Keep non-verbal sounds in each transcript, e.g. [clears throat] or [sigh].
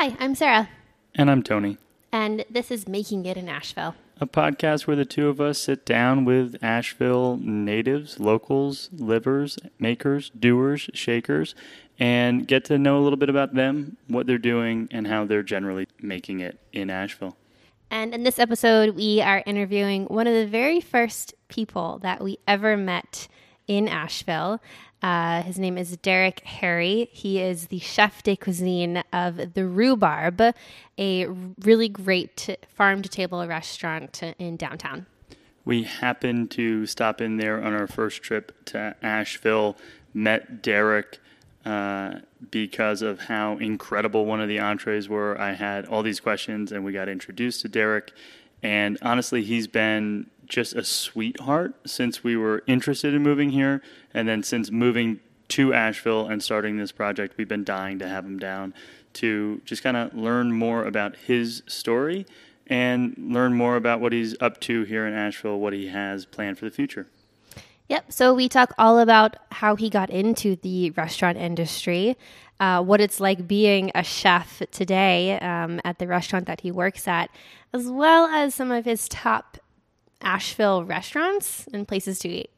Hi, I'm Sarah, And I'm Tony, and this is Making It in Asheville. a podcast where the two of us sit down with Asheville natives, locals, livers, makers, doers, shakers, and get to know a little bit about them, what they're doing, and how they're generally making it in Asheville. And in this episode, we are interviewing one of the very first people that we ever met in Asheville. Uh, his name is Derek Herre. He is the chef de cuisine of the Rhubarb, a really great farm to table restaurant in downtown. We happened to stop in there on our first trip to Asheville, met Derek uh, because of how incredible one of the entrees were. I had all these questions and we got introduced to Derek. And honestly, he's been just a sweetheart since we were interested in moving here. And then since moving to Asheville and starting this project, we've been dying to have him down to just kind of learn more about his story and learn more about what he's up to here in Asheville, what he has planned for the future. Yep. So we talk all about how he got into the restaurant industry, uh, what it's like being a chef today um, at the restaurant that he works at, as well as some of his top Asheville restaurants and places to eat.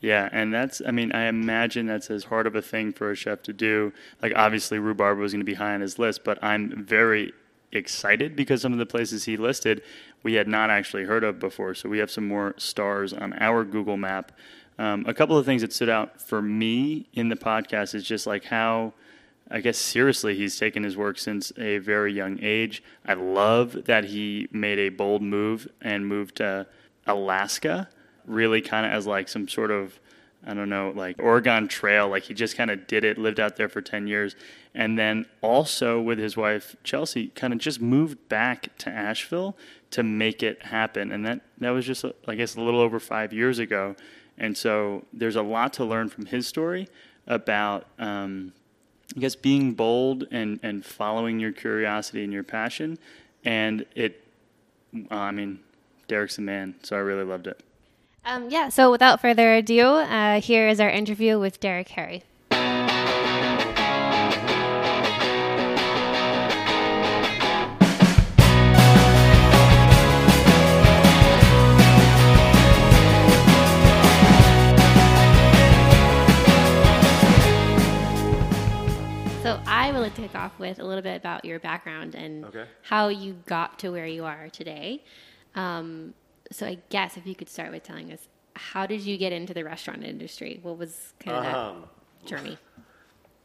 Yeah, and that's, I mean, I imagine that's as hard of a thing for a chef to do. Like, obviously, rhubarb was going to be high on his list, but I'm very excited because some of the places he listed we had not actually heard of before. So we have some more stars on our Google map. Um, a couple of things that stood out for me in the podcast is just like how, I guess, seriously he's taken his work since a very young age. I love that he made a bold move and moved to Alaska, really kind of as like some sort of I don't know, like Oregon Trail. Like he just kind of did it, lived out there for 10 years. And then also with his wife, Chelsea, kind of just moved back to Asheville to make it happen. And that, that was just, I guess, a little over five years ago. And so there's a lot to learn from his story about, um, I guess, being bold and, and following your curiosity and your passion. And it, I mean, Derek's a man. So I really loved it. Um, yeah, so without further ado, uh, here is our interview with Derek Herre. I would like to kick off with a little bit about your background and Okay. how you got to where you are today. Um, so I guess if you could start with telling us how did you get into the restaurant industry? What was kind of Um, that journey?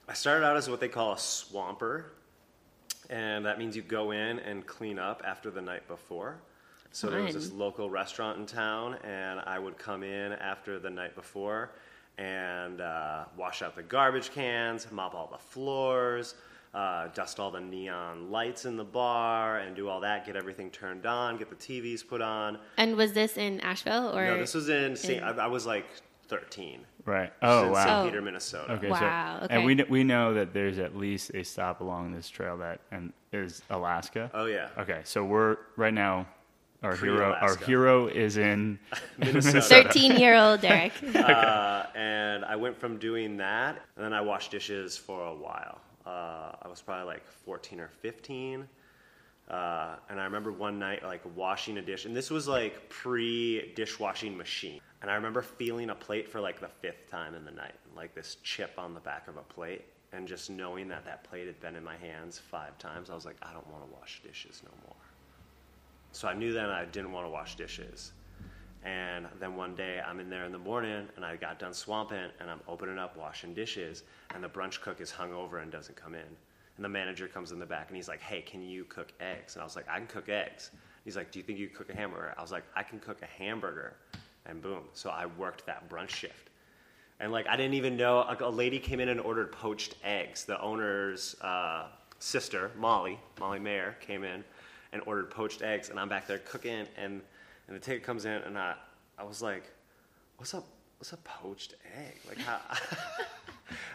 I started out as what they call a swamper, and that means you go in and clean up after the night before. So there was this local restaurant in town, and I would come in after the night before and uh, wash out the garbage cans, mop all the floors, uh, dust all the neon lights in the bar, and do all that. Get everything turned on, get the TVs put on. And was this in Asheville or no, this was in. St. I, I was like 13. Right. Oh, wow. St. Peter, Minnesota. Okay, Wow, so okay. and we we know that there's at least a stop along this trail that and is Alaska. Oh yeah. Okay, so we're right now. Our hero, our hero is in [laughs] Minnesota. thirteen-year-old [laughs] Derek? uh, and I went from doing that, and then I washed dishes for a while. Uh, I was probably like 14 or 15. Uh, and I remember one night like washing a dish, and this was like pre dishwashing machine. And I remember feeling a plate for like the fifth time in the night, like this chip on the back of a plate. And just knowing that that plate had been in my hands five times, I was like, I don't want to wash dishes no more. So I knew then I didn't want to wash dishes. And then one day I'm in there in the morning and I got done swamping and I'm opening up washing dishes and the brunch cook is hungover and doesn't come in. And the manager comes in the back and he's like, Hey, can you cook eggs? And I was like, I can cook eggs. He's like, Do you think you cook a hamburger? I was like, I can cook a hamburger. And boom. So I worked that brunch shift. And like I didn't even know a, a lady came in and ordered poached eggs. The owner's uh, sister, Molly, Molly Mayer, came in and ordered poached eggs, and I'm back there cooking, and and the ticket comes in, and I I was like, what's up? What's a poached egg? Like how? [laughs]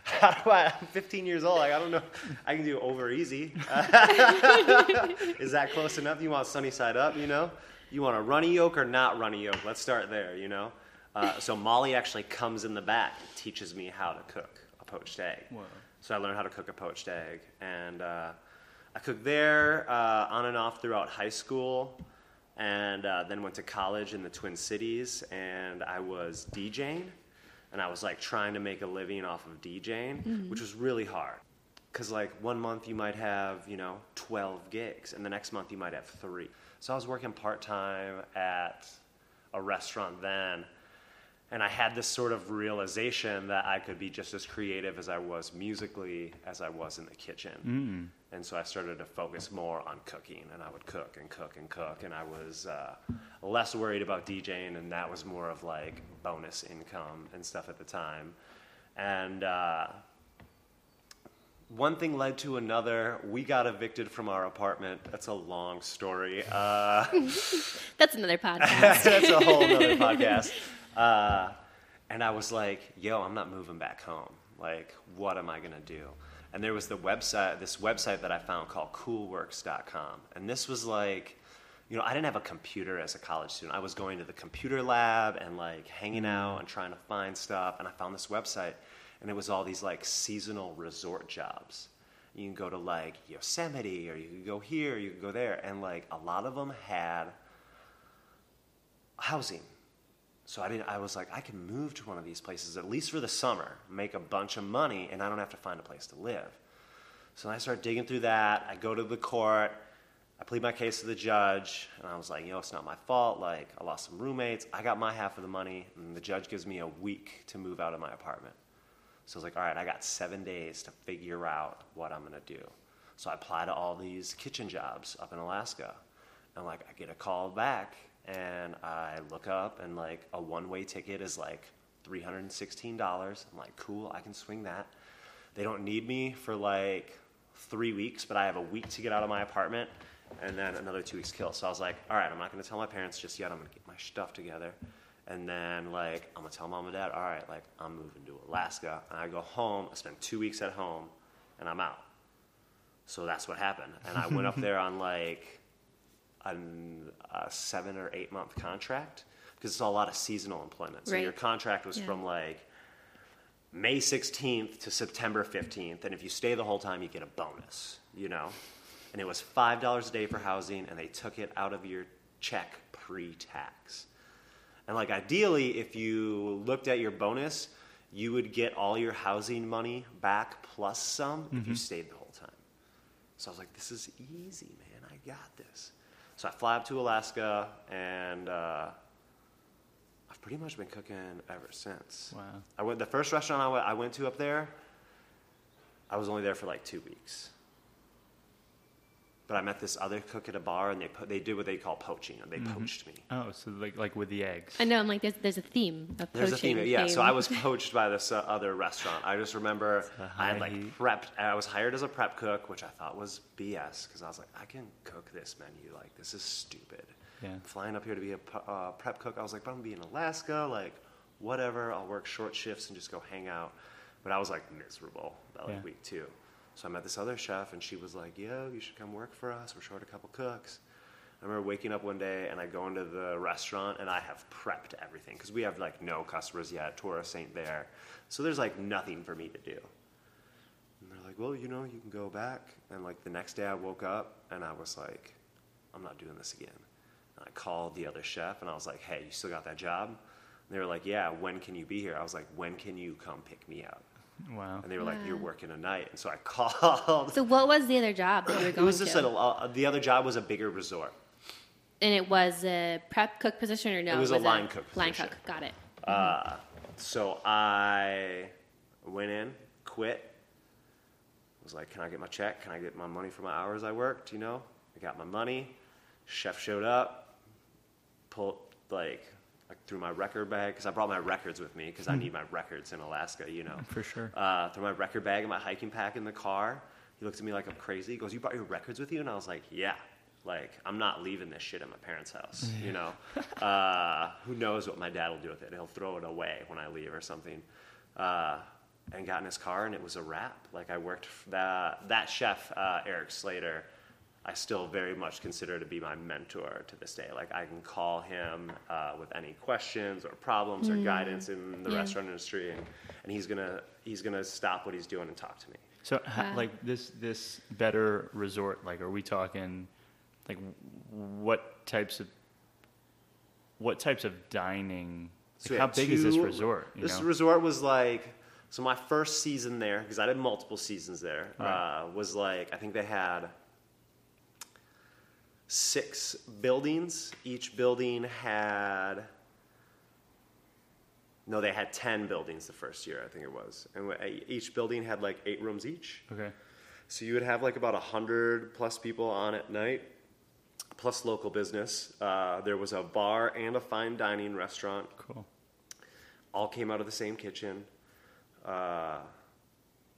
How do I? I'm 15 years old. Like I don't know. I can do over easy. [laughs] Is that close enough? You want sunny side up? You know. You want a runny yolk or not runny yolk? Let's start there. You know. Uh, so Molly actually comes in the back, and teaches me how to cook a poached egg. So I learned how to cook a poached egg, and uh, I cooked there uh, on and off throughout high school, and uh, then went to college in the Twin Cities, and I was DJing, and I was like trying to make a living off of DJing, which was really hard. Cause like one month you might have you know 12 gigs, and the next month you might have three. So I was working part time at a restaurant then, and I had this sort of realization that I could be just as creative as I was musically as I was in the kitchen. And so I started to focus more on cooking, and I would cook and cook and cook, and I was uh, less worried about DJing, and that was more of like bonus income and stuff at the time. And uh, one thing led to another. We got evicted from our apartment. That's a long story. Uh, [laughs] That's another podcast. [laughs] that's a whole other podcast. Uh, and I was like, yo, I'm not moving back home. Like, what am I going to do? And there was the website, this website that I found called coolworks.com. And this was like, you know, I didn't have a computer as a college student. I was going to the computer lab and like hanging mm. out and trying to find stuff. And I found this website, and it was all these like seasonal resort jobs. You can go to like Yosemite, or you could go here, you could go there. And like a lot of them had housing. So I didn't. I was like, I can move to one of these places at least for the summer, make a bunch of money, and I don't have to find a place to live. So I start digging through that. I go to the court. I plead my case to the judge, and I was like, you know, it's not my fault. Like, I lost some roommates. I got my half of the money, and the judge gives me a week to move out of my apartment. So I was like, all right, I got seven days to figure out what I'm gonna do. So I apply to all these kitchen jobs up in Alaska. And like I get a call back and I look up and like a one way ticket is like $316. I'm like, cool, I can swing that. They don't need me for like three weeks, but I have a week to get out of my apartment and then another two weeks kill. So I was like, all right, I'm not gonna tell my parents just yet. I'm gonna get my stuff together. And then like I'm gonna tell mom and dad, all right, like I'm moving to Alaska. And I go home, I spend two weeks at home, and I'm out. So that's what happened. And I went up there on like an, a seven or eight month contract because it's a lot of seasonal employment. So Right. your contract was Yeah. from like May 16th to September 15th. And if you stay the whole time, you get a bonus, you know? And it was $5 a day for housing, and they took it out of your check pre tax. And like ideally, if you looked at your bonus, you would get all your housing money back plus some if you mm-hmm. stayed the whole time. So I was like, this is easy, man. I got this. So I fly up to Alaska, and uh, I've pretty much been cooking ever since. Wow. I went the first restaurant I went, I went to up there. I was only there for like two weeks. But I met this other cook at a bar, and they put, they did what they call poaching, and they poached me. Oh, so like like with the eggs. I know. I'm like, there's there's a theme of There's a theme, yeah. So. I was [laughs] poached by this uh, other restaurant. I just remember I had like heat. prepped. I was hired as a prep cook, which I thought was BS because I was like, I can cook this menu. Like this is stupid. Yeah. Flying up here to be a uh, prep cook, I was like, but I'm gonna be in Alaska. Like whatever. I'll work short shifts and just go hang out. But I was like miserable that like Yeah. week two. So I met this other chef, and she was like, "Yo, you should come work for us. We're short a couple cooks." I remember waking up one day and I go into the restaurant and I have prepped everything because we have like no customers yet. Tourists ain't there. So there's like nothing for me to do. And they're like, well, you know, you can go back. And like the next day I woke up and I was like, I'm not doing this again. And I called the other chef and I was like, hey, you still got that job? And they were like, yeah, when can you be here? I was like, when can you come pick me up? Wow. And they were like, you're working a night. And so I [laughs] called. So what was the other job that you were it was just to? a, uh, the other job was a bigger resort. and it was a prep cook position or no? It was a line cook Line position. cook. Got it. Uh, so I went in, quit. Was like, can I get my check? Can I get my money for my hours I worked? You know, I got my money. Chef showed up, pulled like I threw my record bag because I brought my records with me because I need my records in Alaska. You know, For sure. uh, threw my record bag and my hiking pack in the car. He looked at me like I'm crazy. He goes, "You brought your records with you?" And I was like, "Yeah." Like I'm not leaving this shit at my parents' house. You know, [laughs] uh, who knows what my dad will do with it? He'll throw it away when I leave or something. Uh, and got in his car, and it was a wrap. Like I worked that that chef, uh, Eric Slater. I still very much consider to be my mentor to this day. Like I can call him uh, with any questions or problems or guidance in the Yeah. restaurant industry, and, and he's gonna he's gonna stop what he's doing and talk to me. So, ha- Wow. like this this better resort, like, are we talking, like, what types of what types of dining? Like, we how had big is this resort? You this know? resort was like so. My first season there, because I did multiple seasons there, Right. uh, was like I think they had six buildings. Each building had no, they had ten buildings the first year. I think it was, and each building had like eight rooms each. okay. So you would have like about a hundred plus people on at night, plus local business. Uh, there was a bar and a fine dining restaurant Cool. all came out of the same kitchen, uh,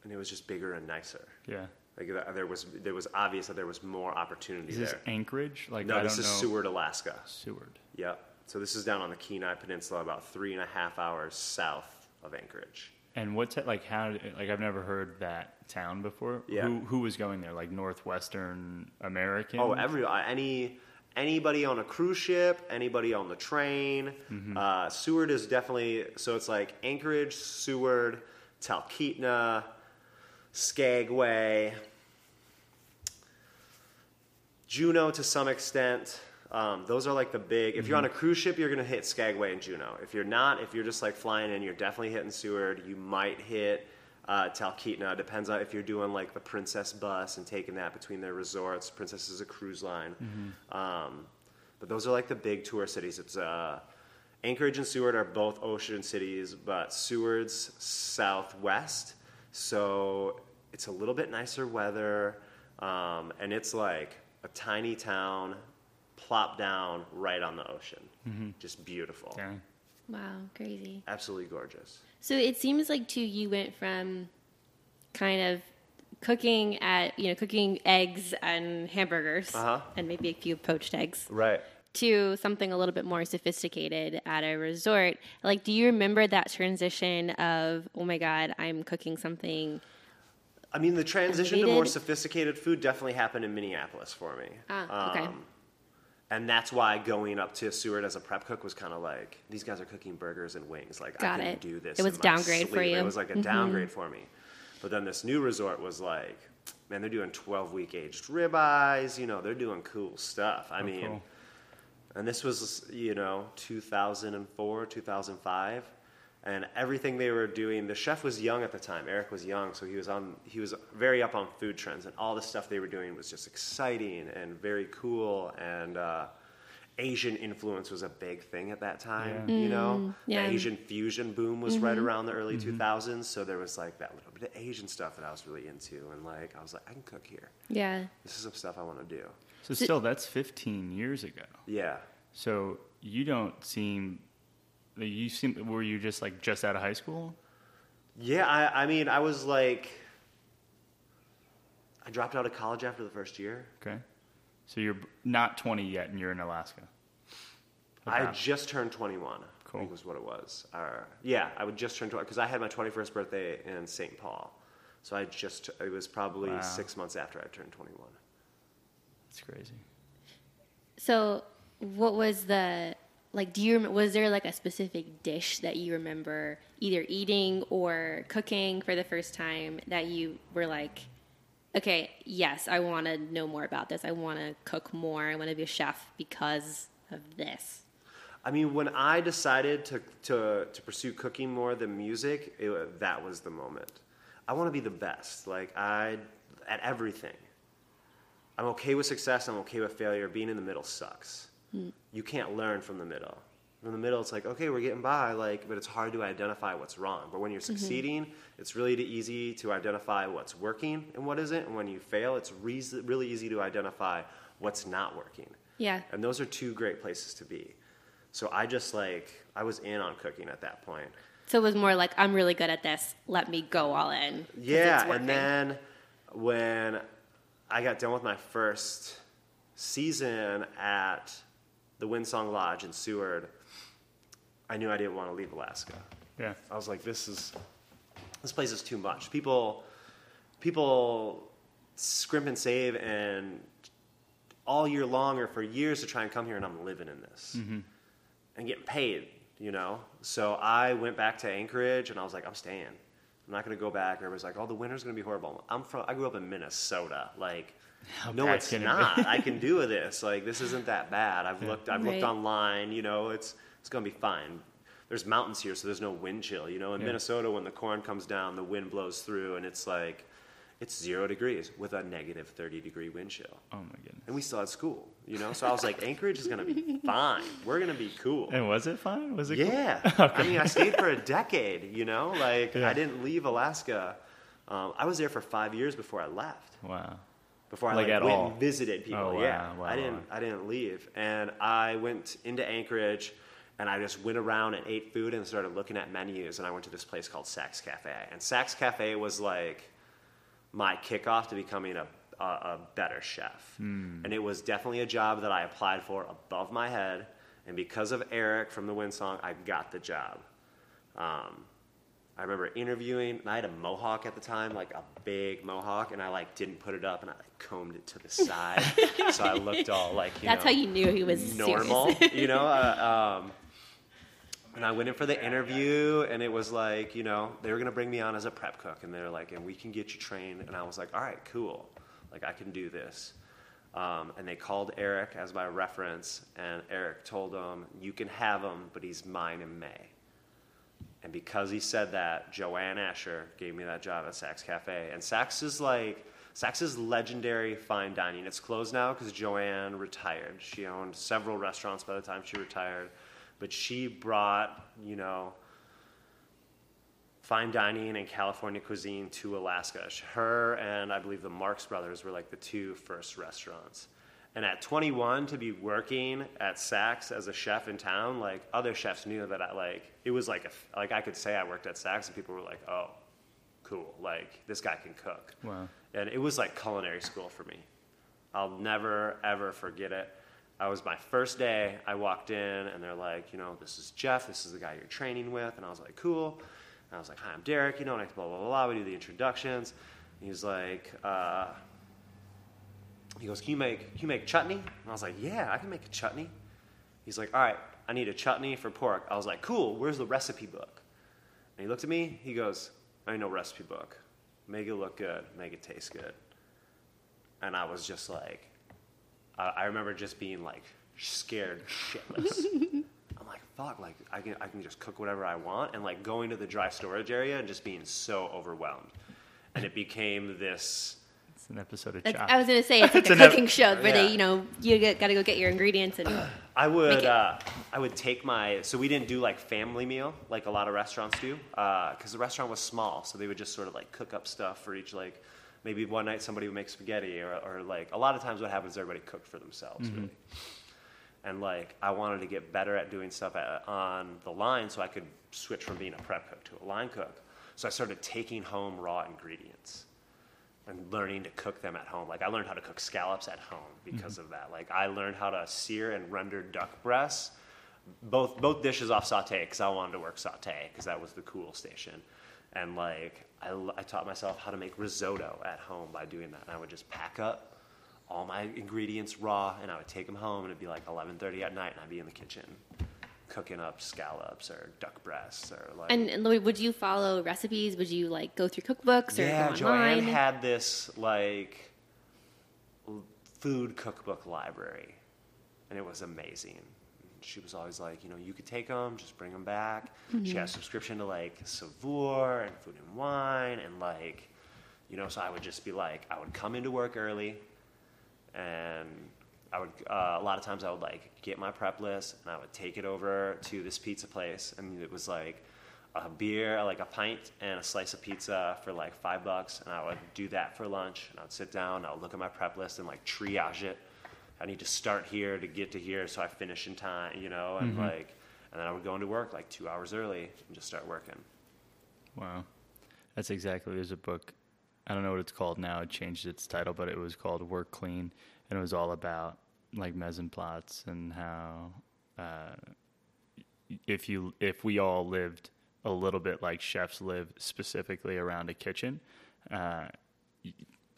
and it was just bigger and nicer. Yeah. Like there was, there was obvious that there was more opportunity Is this there. Anchorage? Like, no, I this is know. Seward, Alaska. Seward. Yep. So this is down on the Kenai Peninsula, about three and a half hours south of Anchorage. And what's it like? How? Like, I've never heard that town before. Yeah. Who who was going there? Like Northwestern American. Oh, every uh, any anybody on a cruise ship, anybody on the train. Mm-hmm. Uh, Seward is definitely so. It's like Anchorage, Seward, Talkeetna, Skagway, Juneau to some extent. Um, those are like the big. If you're on a cruise ship, you're gonna hit Skagway and Juneau. If you're not, if you're just like flying in, you're definitely hitting Seward. You might hit uh, Talkeetna. Depends on if you're doing like the Princess bus and taking that between their resorts. Princess is a cruise line. Um, but those are like the big tour cities. It's uh, Anchorage and Seward are both ocean cities, but Seward's southwest, so it's a little bit nicer weather, um, and it's like a tiny town, plop down right on the ocean. Just beautiful, Dang. Wow, crazy. absolutely gorgeous. So it seems like too you went from kind of cooking at you know cooking eggs and hamburgers Uh-huh. and maybe a few poached eggs Right. to something a little bit more sophisticated at a resort. Like, do you remember that transition of oh my god, I'm cooking something? I mean, the transition to more sophisticated food definitely happened in Minneapolis for me. Ah, okay. Um, and that's why going up to Seward as a prep cook was kind of like these guys are cooking burgers and wings. Like I Got couldn't it. do this. It was in my downgrade for you. Mm-hmm. It was like a downgrade for me. But then this new resort was like, man, they're doing 12 week aged ribeyes. You know, they're doing cool stuff. I Oh, mean, cool. and this was you know 2004, 2005. And everything they were doing, the chef was young at the time. Eric was young, so he was on. He was very up on food trends, and all the stuff they were doing was just exciting and very cool. And uh, Asian influence was a big thing at that time. Yeah. You know, Mm, yeah. the Asian fusion boom was right around the early 2000s. So there was like that little bit of Asian stuff that I was really into, and like I was like, I can cook here. Yeah, This is some stuff I want to do. So still, that's 15 years ago. Yeah. So you don't seem. You seem. Were you just like just out of high school? Yeah, I, I mean, I was like, I dropped out of college after the first year. Okay. So you're not 20 yet, and you're in Alaska. I just turned 21. I Cool. think was what it was. Or, yeah, I would just turn 20 because I had my 21st birthday in St. Paul. So I just, it was probably Wow. six months after I turned 21. That's crazy. So, what was the like? Do you was there like a specific dish that you remember either eating or cooking for the first time that you were like, okay, yes, I want to know more about this. I want to cook more. I want to be a chef because of this. I mean, when I decided to, to, to pursue cooking more than music, it, that was the moment. I want to be the best, like I, at everything. I'm okay with success. I'm okay with failure. Being in the middle sucks. You can't learn from the middle. From the middle, it's like okay, we're getting by, like, but it's hard to identify what's wrong. But when you're mm-hmm. succeeding, it's really easy to identify what's working and what isn't. And when you fail, it's reas- really easy to identify what's not working. Yeah. And those are two great places to be. So I just like I was in on cooking at that point. So it was more like I'm really good at this. Let me go all in. Yeah, and then when I got done with my first season at the Windsong Lodge in Seward, I knew I didn't want to leave Alaska. Yeah. I was like, this is this place is too much. People people scrimp and save and all year long or for years to try and come here and I'm living in this. Mm-hmm. And getting paid, you know. So I went back to Anchorage and I was like, I'm staying. I'm not going to go back. Everybody's like, oh, the winter's going to be horrible. I'm from, I grew up in Minnesota. Like, How no, bad it's not. I can do [laughs] this. Like, this isn't that bad. I've looked, I've looked online. You know, it's it's going to be fine. There's mountains here, so there's no wind chill. You know, in Yeah. Minnesota, when the corn comes down, the wind blows through, and it's like, it's zero degrees with a negative 30 degree wind chill. Oh my goodness. And we still had school, you know? So I was like, Anchorage is going to be [laughs] fine. We're going to be cool. And was it fine? Was it? cool? Yeah. [laughs] I mean, I stayed for a decade, you know? Like, Yeah. I didn't leave Alaska. Um, I was there for five years before I left. Wow. Before I Like like, went all? and visited people. Oh, wow, yeah. wow, I didn't wow. I didn't leave. And I went into Anchorage and I just went around and ate food and started looking at menus and I went to this place called Sacks Cafe. And Sacks Cafe was like my kickoff to becoming a, a, a better chef. Hmm. And it was definitely a job that I applied for above my head. And because of Eric from the Windsong, I got the job. Um, I remember interviewing, and I had a mohawk at the time, like a big mohawk, and I like didn't put it up, and I like combed it to the side, [laughs] so I looked all like you That's know, how you knew he was normal, serious. you know. Uh, um, and I went in for the interview, and it was like, you know, they were gonna bring me on as a prep cook, and they're like, and we can get you trained, and I was like, all right, cool, like I can do this. Um, and they called Eric as my reference, and Eric told them, you can have him, but he's mine in May. And because he said that, Joanne Asher gave me that job at Sacks Cafe. And Sacks is like, Sacks is legendary fine dining. It's closed now because Joanne retired. She owned several restaurants by the time she retired. But she brought, you know, fine dining and California cuisine to Alaska. Her and I believe the Marx Brothers were like the two first restaurants. And at 21, to be working at Sacks as a chef in town, like other chefs knew that I like it was like a, like I could say I worked at Sacks, and people were like, "Oh, cool! Like this guy can cook." Wow. And it was like culinary school for me. I'll never ever forget it. I was my first day. I walked in and they're like, you know, this is Jeff. This is the guy you're training with. And I was like, cool. And I was like, hi, I'm Derek. You know, and I blah blah blah. blah. We do the introductions. And he's like, uh, he goes, can you make can you make chutney? And I was like, yeah, I can make a chutney. He's like, all right, I need a chutney for pork. I was like, cool. Where's the recipe book? And he looked at me. He goes, I ain't no recipe book. Make it look good. Make it taste good. And I was just like, I, I remember just being like scared shitless. [laughs] I'm like, fuck, like I can, I can just cook whatever I want, and like going to the dry storage area and just being so overwhelmed. And it became this. It's an episode of It's- Chopped. I was going to say it's [laughs] like It's a an ep- cooking show where they, you know, you got to go get your ingredients and I would, uh, I would take my. So we didn't do like family meal like a lot of restaurants do, because the restaurant was small. So they would just sort of like cook up stuff for each like. Maybe one night somebody would make spaghetti, or, or like a lot of times what happens is everybody cooked for themselves, really. And like I wanted to get better at doing stuff at, on the line, so I could switch from being a prep cook to a line cook. So I started taking home raw ingredients and learning to cook them at home. Like I learned how to cook scallops at home because mm-hmm. of that. Like I learned how to sear and render duck breasts, both both dishes off saute because I wanted to work saute because that was the cool station. And like I taught myself how to make risotto at home by doing that. And I would just pack up all my ingredients raw, and I would take them home, and it'd be like 11:30 at night, and I'd be in the kitchen cooking up scallops or duck breasts or like. And, and Louis, would you follow recipes? Would you like go through cookbooks or yeah, go Joanne had this like food cookbook library, and it was amazing. She was always like, you know, you could take them, just bring them back. She had a mm-hmm. subscription to like Saveur and Food and Wine, and like, you know, so I would just be like, I would come into work early, and I would uh, a lot of times I would like get my prep list and I would take it over to this pizza place, and it was like a beer, like a pint and a slice of pizza for like five bucks, and I would do that for lunch, and I would sit down, I would look at my prep list and like triage it. I need to start here to get to here, so I finish in time, you know, and like, and then I would go into work like two hours early and just start working. Wow. That's exactly. There's a book. I don't know what it's called now. It changed its title, but it was called Work Clean, and it was all about like en place and how uh, if you if we all lived a little bit like chefs live specifically around a kitchen, uh,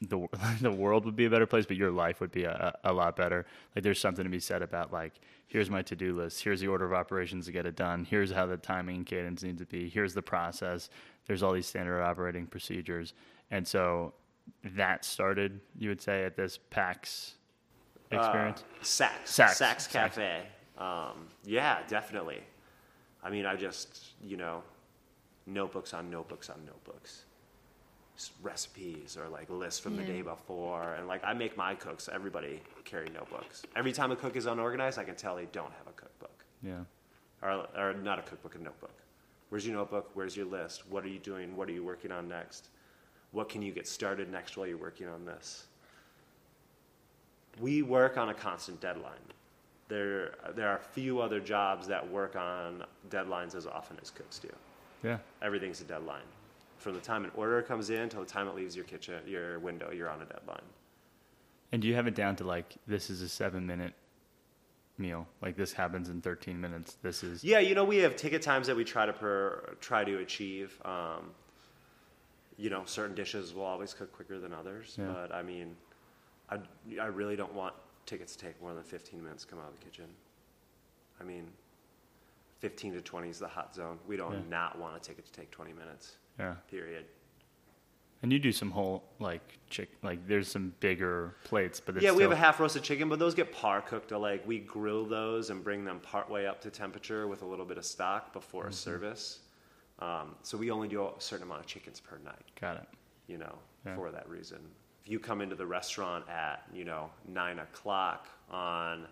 the [laughs] the world would be a better place, but your life would be a, a lot better. Like there's something to be said about like here's my to do list, here's the order of operations to get it done, here's how the timing and cadence needs to be, here's the process. There's all these standard operating procedures, and so that started, you would say, at this PAX experience. Uh, Sacks. Sacks. Sacks Cafe. Um, yeah, definitely. I mean, I just, you know, notebooks on notebooks on notebooks. S- Recipes or like lists from the day before. And like, I make my cooks. Everybody carry notebooks. Every time a cook is unorganized, I can tell they don't have a cookbook. yeah, Or, or not a cookbook, a notebook. Where's your notebook? Where's your list? What are you doing? What are you working on next? What can you get started next while you're working on this? We work on a constant deadline. There, there are few other jobs that work on deadlines as often as cooks do. yeah, Everything's a deadline. From the time an order comes in till the time it leaves your kitchen, your window, you're on a deadline. And do you have it down to like this is a seven minute meal? Like this happens in 13 minutes. This is Yeah, you know, we have ticket times that we try to per, try to achieve. Um, you know, certain dishes will always cook quicker than others, Yeah. but I mean, I, I really don't want tickets to take more than 15 minutes to come out of the kitchen. I mean, 15 to 20 is the hot zone. We don't Yeah. not want a ticket to take 20 minutes. yeah. Period. And you do some whole like chick like there's some bigger plates, but it's yeah, we have a half roasted chicken, but those get par cooked. Like we grill those and bring them part way up to temperature with a little bit of stock before Mm-hmm. a service. Um, so we only do a certain amount of chickens per night. got it. you know, Yeah. for that reason. If you come into the restaurant at, you know, nine o'clock on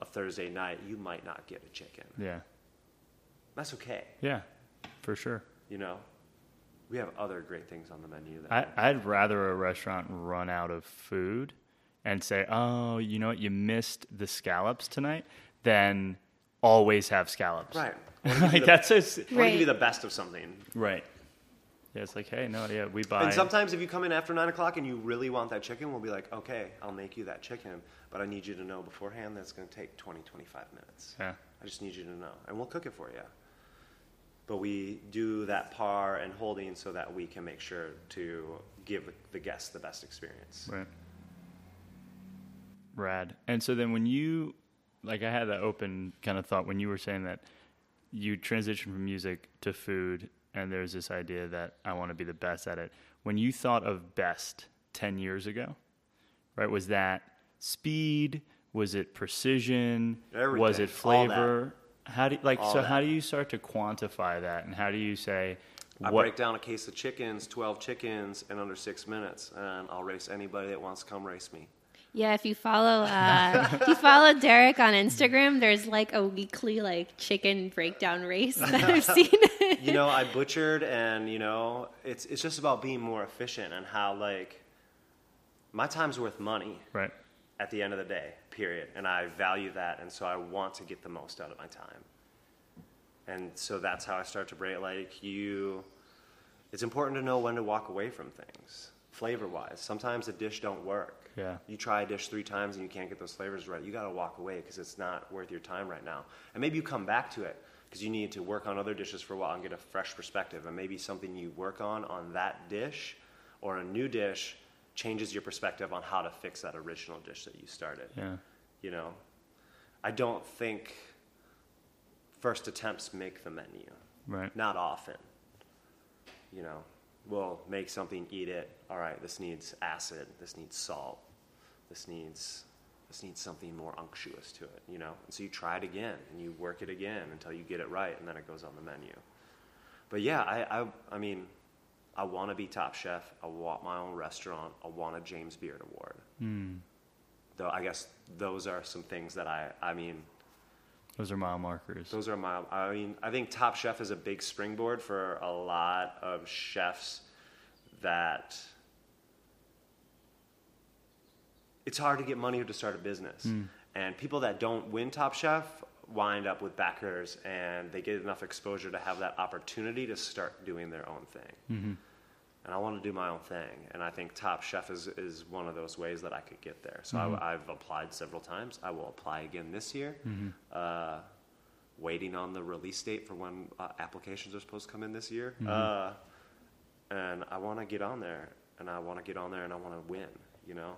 a Thursday night, you might not get a chicken. Yeah, That's okay, yeah, for sure. you know. We have other great things on the menu. That I, I'd rather a restaurant run out of food and say, "Oh, you know what? You missed the scallops tonight," than always have scallops. right. [laughs] like that's just I want to give you the best of something. right. Yeah, it's like, hey, no, yeah, we buy. And sometimes if you come in after nine o'clock and you really want that chicken, we'll be like, okay, I'll make you that chicken, but I need you to know beforehand that it's going to take 20, 25 minutes. yeah, I just need you to know, and we'll cook it for you. But we do that par and holding so that we can make sure to give the guests the best experience. right. Rad. And so then when you, like, I had that open kind of thought when you were saying that you transition from music to food, and there's this idea that I want to be the best at it. When you thought of best 10 years ago, right, was that speed? Was it precision? Everything, Was it flavor? How do like All so? that. How do you start to quantify that, and how do you say I what? break down a case of chickens, 12 chickens, in under six minutes, and I'll race anybody that wants to come race me. Yeah, if you follow [laughs] uh, if you follow Derek on Instagram, there's like a weekly like chicken breakdown race that I've [laughs] seen. you know, I butchered, and you know, it's it's just about being more efficient and how like my time's worth money Right. at the end of the day. Period, and I value that, and so I want to get the most out of my time. And so that's how I start to break. Like you, it's important to know when to walk away from things, flavor wise. Sometimes a dish don't work. Yeah. You try a dish three times and you can't get those flavors right. You got to walk away because it's not worth your time right now. And maybe you come back to it because you need to work on other dishes for a while and get a fresh perspective. And maybe something you work on on that dish or a new dish changes your perspective on how to fix that original dish that you started. Yeah. You know, I don't think first attempts make the menu. Right. Not often. You know, we'll make something, eat it. All right, this needs acid. This needs salt. This needs this needs something more unctuous to it. You know, and so you try it again and you work it again until you get it right, and then it goes on the menu. But yeah, I I, I mean, I want to be top chef. I want my own restaurant. I want a James Beard Award. Hmm. Though I guess those are some things that I I mean Those are mile markers. those are mile. I mean, I think Top Chef is a big springboard for a lot of chefs that it's hard to get money to start a business, hmm. and people that don't win Top Chef wind up with backers, and they get enough exposure to have that opportunity to start doing their own thing. Mm-hmm. And I want to do my own thing, and I think Top Chef is, is one of those ways that I could get there. So I, I've applied several times. I will apply again this year. Uh, waiting on the release date for when uh, applications are supposed to come in this year. Uh, and I want to get on there. and I want to get on there and I want to win. You know.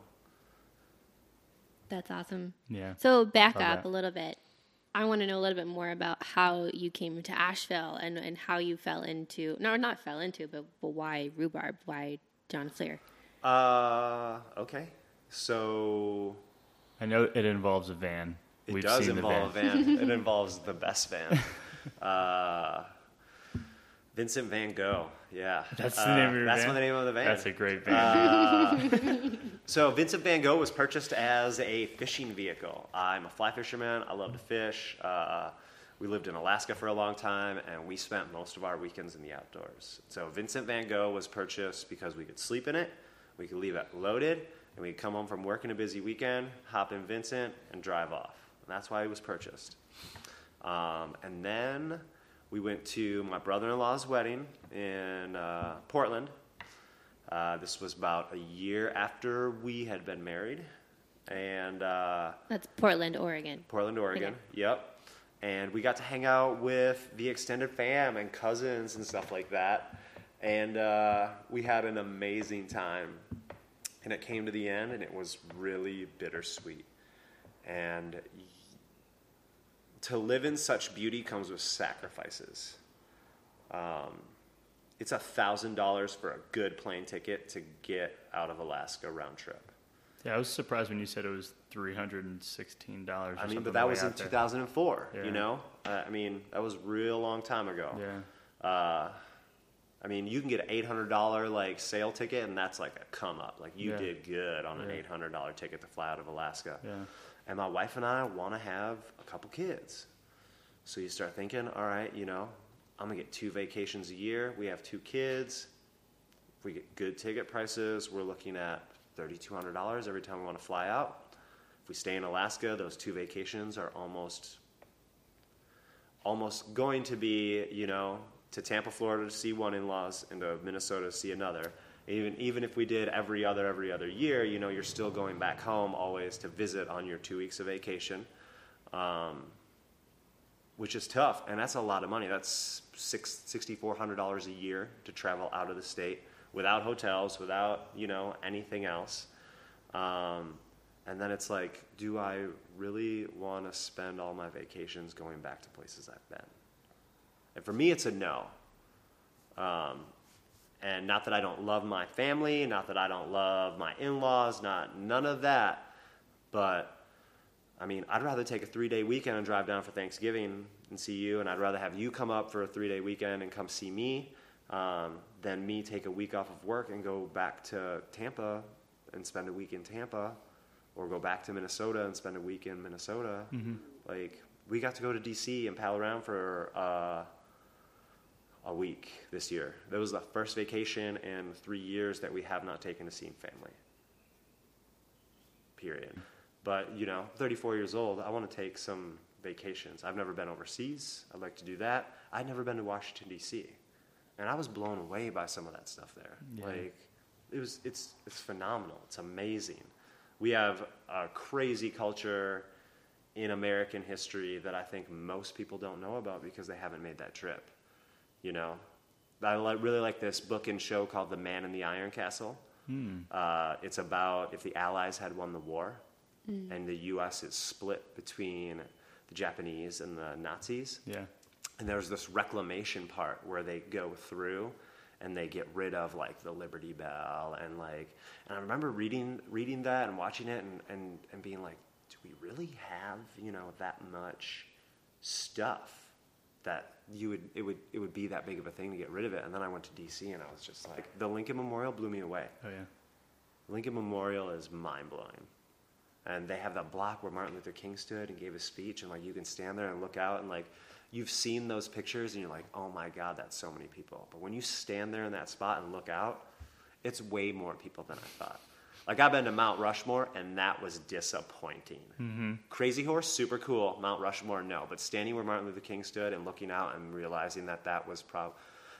That's awesome. Yeah. So back Love up that. a little bit. I want to know a little bit more about how you came to Asheville and, and how you fell into no not fell into but, but why rhubarb why John Fleer Uh, okay. So I know it involves a van. it We've does seen involve the a van. it [laughs] involves the best van. [laughs] Uh, Vincent Van Gogh. Yeah. That's the Uh, name of your That's van? the name of the van. That's a great van. [laughs] So Vincent Van Gogh was purchased as a fishing vehicle. I'm a fly fisherman. I love to fish. Uh, we lived in Alaska for a long time, and we spent most of our weekends in the outdoors. So Vincent Van Gogh was purchased because we could sleep in it, we could leave it loaded, and we could come home from work in a busy weekend, hop in Vincent, and drive off. And that's why it was purchased. Um, and then we went to my brother-in-law's wedding in uh, Portland. Uh, this was about a year after we had been married, and uh, that's Portland Oregon Portland, Oregon. Okay. Yep. And we got to hang out with the extended fam and cousins and stuff like that. And uh, we had an amazing time. And it came to the end, and it was really bittersweet. And to live in such beauty comes with sacrifices. Um, it's a thousand dollars for a good plane ticket to get out of Alaska round trip. yeah, I was surprised when you said it was three hundred and sixteen dollars. I mean, but that was in 2004. Yeah. You know, uh, I mean, that was a real long time ago. Yeah. Uh, I mean, you can get an eight hundred dollar like sale ticket, and that's like a come up. Like you Yeah. did good on an Yeah. eight hundred dollar ticket to fly out of Alaska. Yeah. And my wife and I want to have a couple kids, so you start thinking, all right, you know, I'm gonna get two vacations a year. We have two kids. We get good ticket prices, we're looking at thirty two hundred dollars every time we want to fly out. If we stay in Alaska, those two vacations are almost almost going to be, you know, to Tampa, Florida to see one in-laws and to Minnesota to see another. Even even if we did every other every other year, you know, you're still going back home always to visit on your two weeks of vacation, um, which is tough, and that's a lot of money. That's six sixty four hundred dollars a year to travel out of the state without hotels, without you know anything else. Um, and then it's like, do I really want to spend all my vacations going back to places I've been? And for me, it's a no. Um, and not that I don't love my family, not that I don't love my in-laws, not none of that. But I mean, I'd rather take a three-day weekend and drive down for Thanksgiving and see you, and I'd rather have you come up for a three-day weekend and come see me um, than me take a week off of work and go back to Tampa and spend a week in Tampa, or go back to Minnesota and spend a week in Minnesota. Like we got to go to DC and pal around for uh, a week this year. That was the first vacation in three years that we have not taken to seeing family. Period. But you know, 34 years old, I want to take some vacations. I've never been overseas. I'd like to do that. I'd never been to Washington D.C., and I was blown away by some of that stuff there. Yeah. Like, it was it's it's phenomenal. It's amazing. We have a crazy culture in American history that I think most people don't know about because they haven't made that trip. You know, I really like this book and show called The Man in the Iron Castle. Uh, it's about if the Allies had won the war and the U.S. is split between the Japanese and the Nazis. Yeah. And there's this reclamation part where they go through and they get rid of like the Liberty Bell and like and I remember reading reading that and watching it and, and, and being like, do we really have, you know, that much stuff that you would it would it would be that big of a thing to get rid of it? And then I went to DC and I was just like the Lincoln Memorial blew me away. Oh yeah. Lincoln Memorial is mind blowing. And they have that block where Martin Luther King stood and gave a speech, and like you can stand there and look out, and like you've seen those pictures, and you're like, oh my God, that's so many people. But when you stand there in that spot and look out, it's way more people than I thought. Like I've been to Mount Rushmore, and that was disappointing. Mm-hmm. Crazy Horse, super cool. Mount Rushmore, no. But standing where Martin Luther King stood and looking out and realizing that that was prob-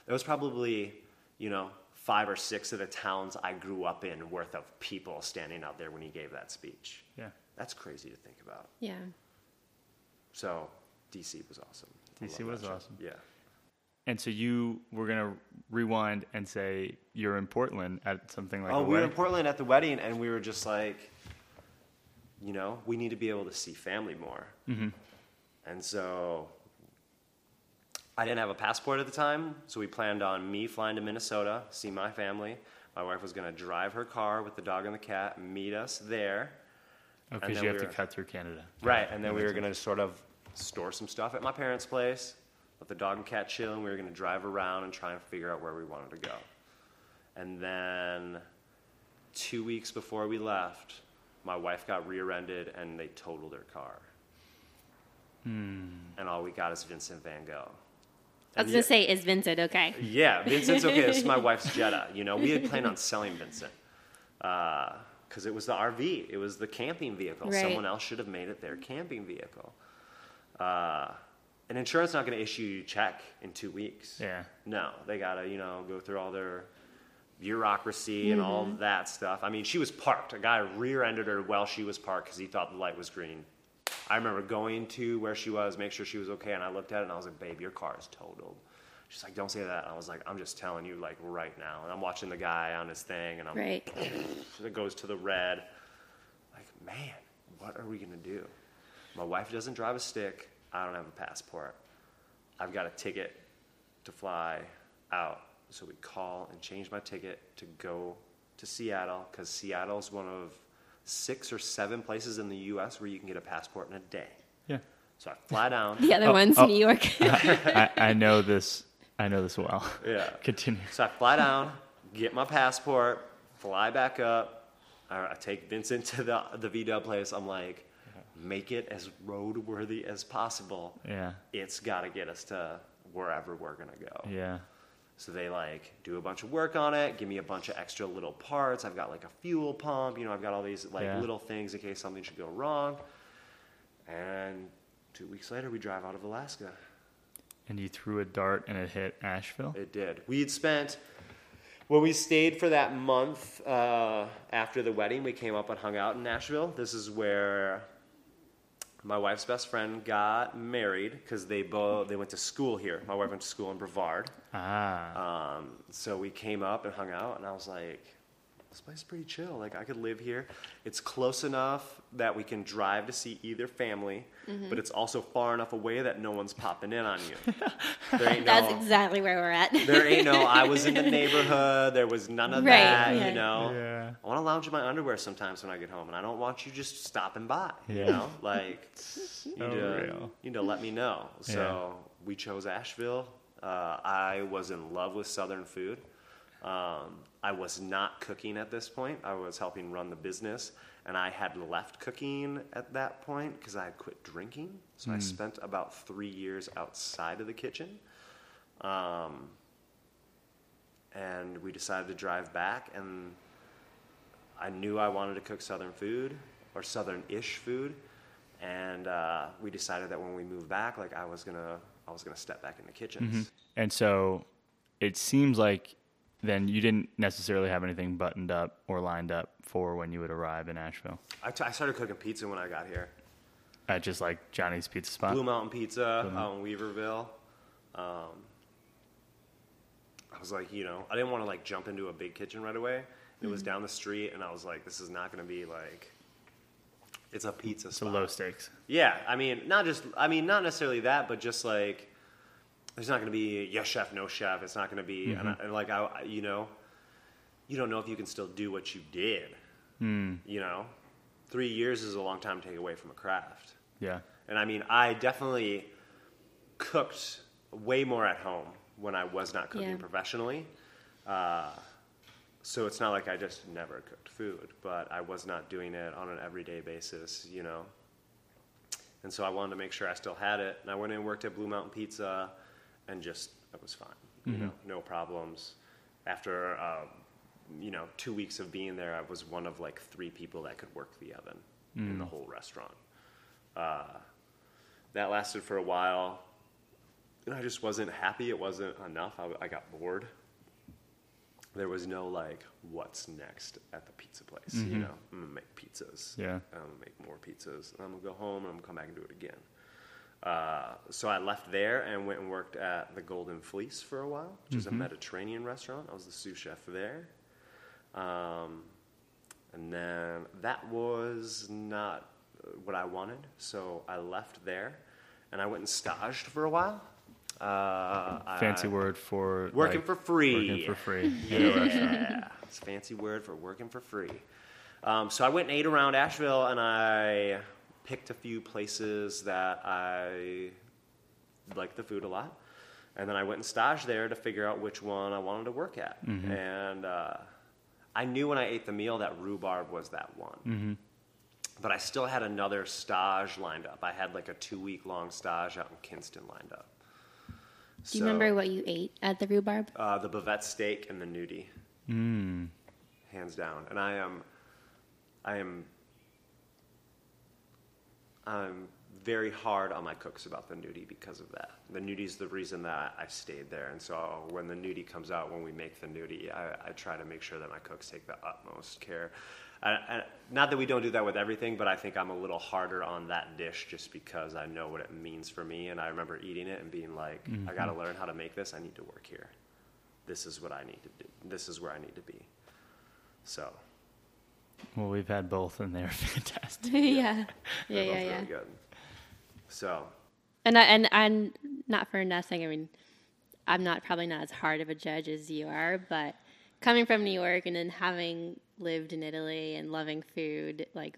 that was probably, you know, five or six of the towns I grew up in worth of people standing out there when he gave that speech. Yeah. That's crazy to think about. Yeah. So, DC was awesome. DC was show. awesome. Yeah. And so you were gonna rewind and say you're in Portland at something like oh, we were in. Portland at the wedding, and we were just like, you know, we need to be able to see family more. Mm-hmm. And so I didn't have a passport at the time, so we planned on me flying to Minnesota, see my family. My wife was going to drive her car with the dog and the cat, meet us there. Oh, because then you have we to cut through Canada. Right, and then we were going to sort of store some stuff at my parents' place, let the dog and cat chill, and we were going to drive around and try and figure out where we wanted to go. And then two weeks before we left, my wife got rear-ended and they totaled her car. And all we got is Vincent Van Gogh. I was gonna yeah- say, is Vincent okay? yeah, Vincent's okay. This is my [laughs] wife's Jetta. You know, we had planned on selling Vincent because it was the RV. It was the camping vehicle. Right. Someone else should have made it their camping vehicle. Uh, and insurance not going to issue you a check in two weeks. Yeah. No, they got to you know go through all their bureaucracy and all Mm-hmm. that stuff. I mean, she was parked. A guy rear-ended her while she was parked because he thought the light was green. I remember going to where she was, make sure she was okay, and I looked at it and I was like, "Babe, your car is totaled." She's like, "Don't say that." I was like, "I'm just telling you, like right now." And I'm watching the guy on his thing, and I'm Right. [clears throat] it goes to the red. Like, man, what are we gonna do? My wife doesn't drive a stick. I don't have a passport. I've got a ticket to fly out. So we call and change my ticket to go to Seattle because Seattle is one of six or seven places in the U.S. where you can get a passport in a day. Yeah. So I fly down. The other Oh, one's oh. New York. [laughs] I, I know this. I know this well. Yeah. Continue. So I fly down, get my passport, fly back up. I, I take Vincent to the the VW place. I'm like, make it as roadworthy as possible. Yeah. It's got to get us to wherever we're gonna go. Yeah. So they like do a bunch of work on it, give me a bunch of extra little parts. I've got like a fuel pump, you know, I've got all these like Yeah. little things in case something should go wrong. And two weeks later, we drive out of Alaska. And you threw a dart and it hit Asheville. It did. We had spent when we stayed for that month uh, after the wedding. We came up and hung out in Asheville. This is where my wife's best friend got married because they both they went to school here. My wife went to school in Brevard. Ah. Um, so we came up and hung out, and I was like, "This place is pretty chill. Like I could live here. It's close enough that we can drive to see either family, Mm-hmm. but it's also far enough away that no one's popping in on you. [laughs] There ain't That's no, exactly where we're at. there ain't no. I was in the [laughs] neighborhood. There was none of Right, that. yeah. You know. Yeah. I want to lounge in my underwear sometimes when I get home, and I don't want you just stopping by. You know, like [laughs] you So need, to, real. you need to let me know. So we chose Asheville. Uh, I was in love with Southern food. Um, I was not cooking at this point. I was helping run the business, and I had left cooking at that point because I had quit drinking. So I spent about three years outside of the kitchen. Um, and we decided to drive back, and I knew I wanted to cook Southern food or Southern-ish food, and uh, we decided that when we moved back, like I was gonna, I was gonna step back in the kitchens. And so it seems like then you didn't necessarily have anything buttoned up or lined up for when you would arrive in Asheville. I, t- I started cooking pizza when I got here. At just like Johnny's Pizza Spot. Blue Mountain Pizza out in Weaverville. Um, I was like, you know, I didn't want to like jump into a big kitchen right away. It was down the street, and I was like, this is not going to be like. It's a pizza So spot. low stakes. Yeah, I mean, not just, I mean, not necessarily that, but just like, there's not going to be yes chef, no chef. It's not going to be, and, I, and like, I, I- you know, you don't know if you can still do what you did. You know, three years is a long time to take away from a craft. Yeah. And I mean, I definitely cooked way more at home when I was not cooking Yeah. professionally. Uh, so it's not like I just never cooked food, but I was not doing it on an everyday basis, you know. And so I wanted to make sure I still had it. And I went in and worked at Blue Mountain Pizza, and just it was fine, you know, no problems. After uh, you know two weeks of being there, I was one of like three people that could work the oven in the whole restaurant. Uh, that lasted for a while. And I just wasn't happy. It wasn't enough. I, I got bored. There was no like, what's next at the pizza place? You know, I'm gonna make pizzas. Yeah. I'm gonna make more pizzas. And I'm gonna go home and I'm gonna come back and do it again. Uh, so I left there and went and worked at the Golden Fleece for a while, which is a Mediterranean restaurant. I was the sous chef there. Um, and then that was not what I wanted, so I left there and I went and staged for a while. Uh, Fancy I- word for Working like, for free. Working for free. [laughs] Yeah, it's a fancy word for working for free. Um, so I went and ate around Asheville, and I picked a few places that I liked the food a lot, and then I went and staged there to figure out which one I wanted to work at. And uh, I knew when I ate the meal that rhubarb was that one. But I still had another stage lined up. I had like a two week long stage out in Kinston lined up. Do you remember what you ate at the rhubarb? Uh, the bavette steak and the gnudi, Mm. hands down. And I am, I am, I'm very hard on my cooks about the gnudi because of that. The gnudi's the reason that I stayed there. And so when the gnudi comes out, when we make the gnudi, I, I try to make sure that my cooks take the utmost care. I, I, not that we don't do that with everything, but I think I'm a little harder on that dish just because I know what it means for me. And I remember eating it and being like, I got to mm-hmm. learn how to make this. I need to work here. This is what I need to do. This is where I need to be. So, Well, we've had both, and they're [laughs] fantastic. [laughs] yeah, yeah, they're yeah, both yeah. really good. So, And I, and and not for nothing. I mean, I'm not probably not as hard of a judge as you are, but coming from New York and then having lived in Italy and loving food, like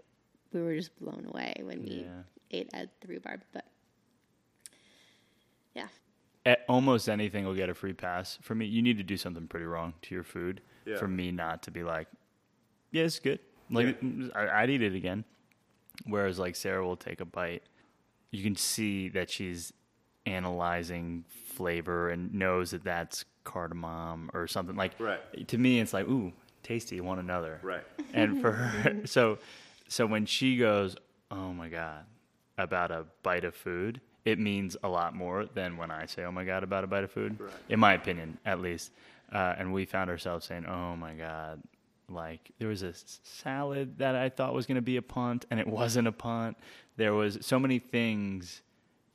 we were just blown away when we Yeah. ate at the rhubarb. But yeah, At almost anything will get a free pass. For me, you need to do something pretty wrong to your food Yeah. for me not to be like, yeah, it's good. Like I, I'd eat it again. Whereas like Sarah will take a bite, you can see that she's analyzing flavor and knows that that's cardamom or something. Like Right. to me, it's like ooh, tasty. One another. right. and for [laughs] her [laughs] so so when she goes oh my god about a bite of food it means a lot more than when i say oh my god about a bite of food Right. in my opinion at least uh, and we found ourselves saying oh my god like there was a salad that i thought was going to be a punt and it wasn't a punt there was so many things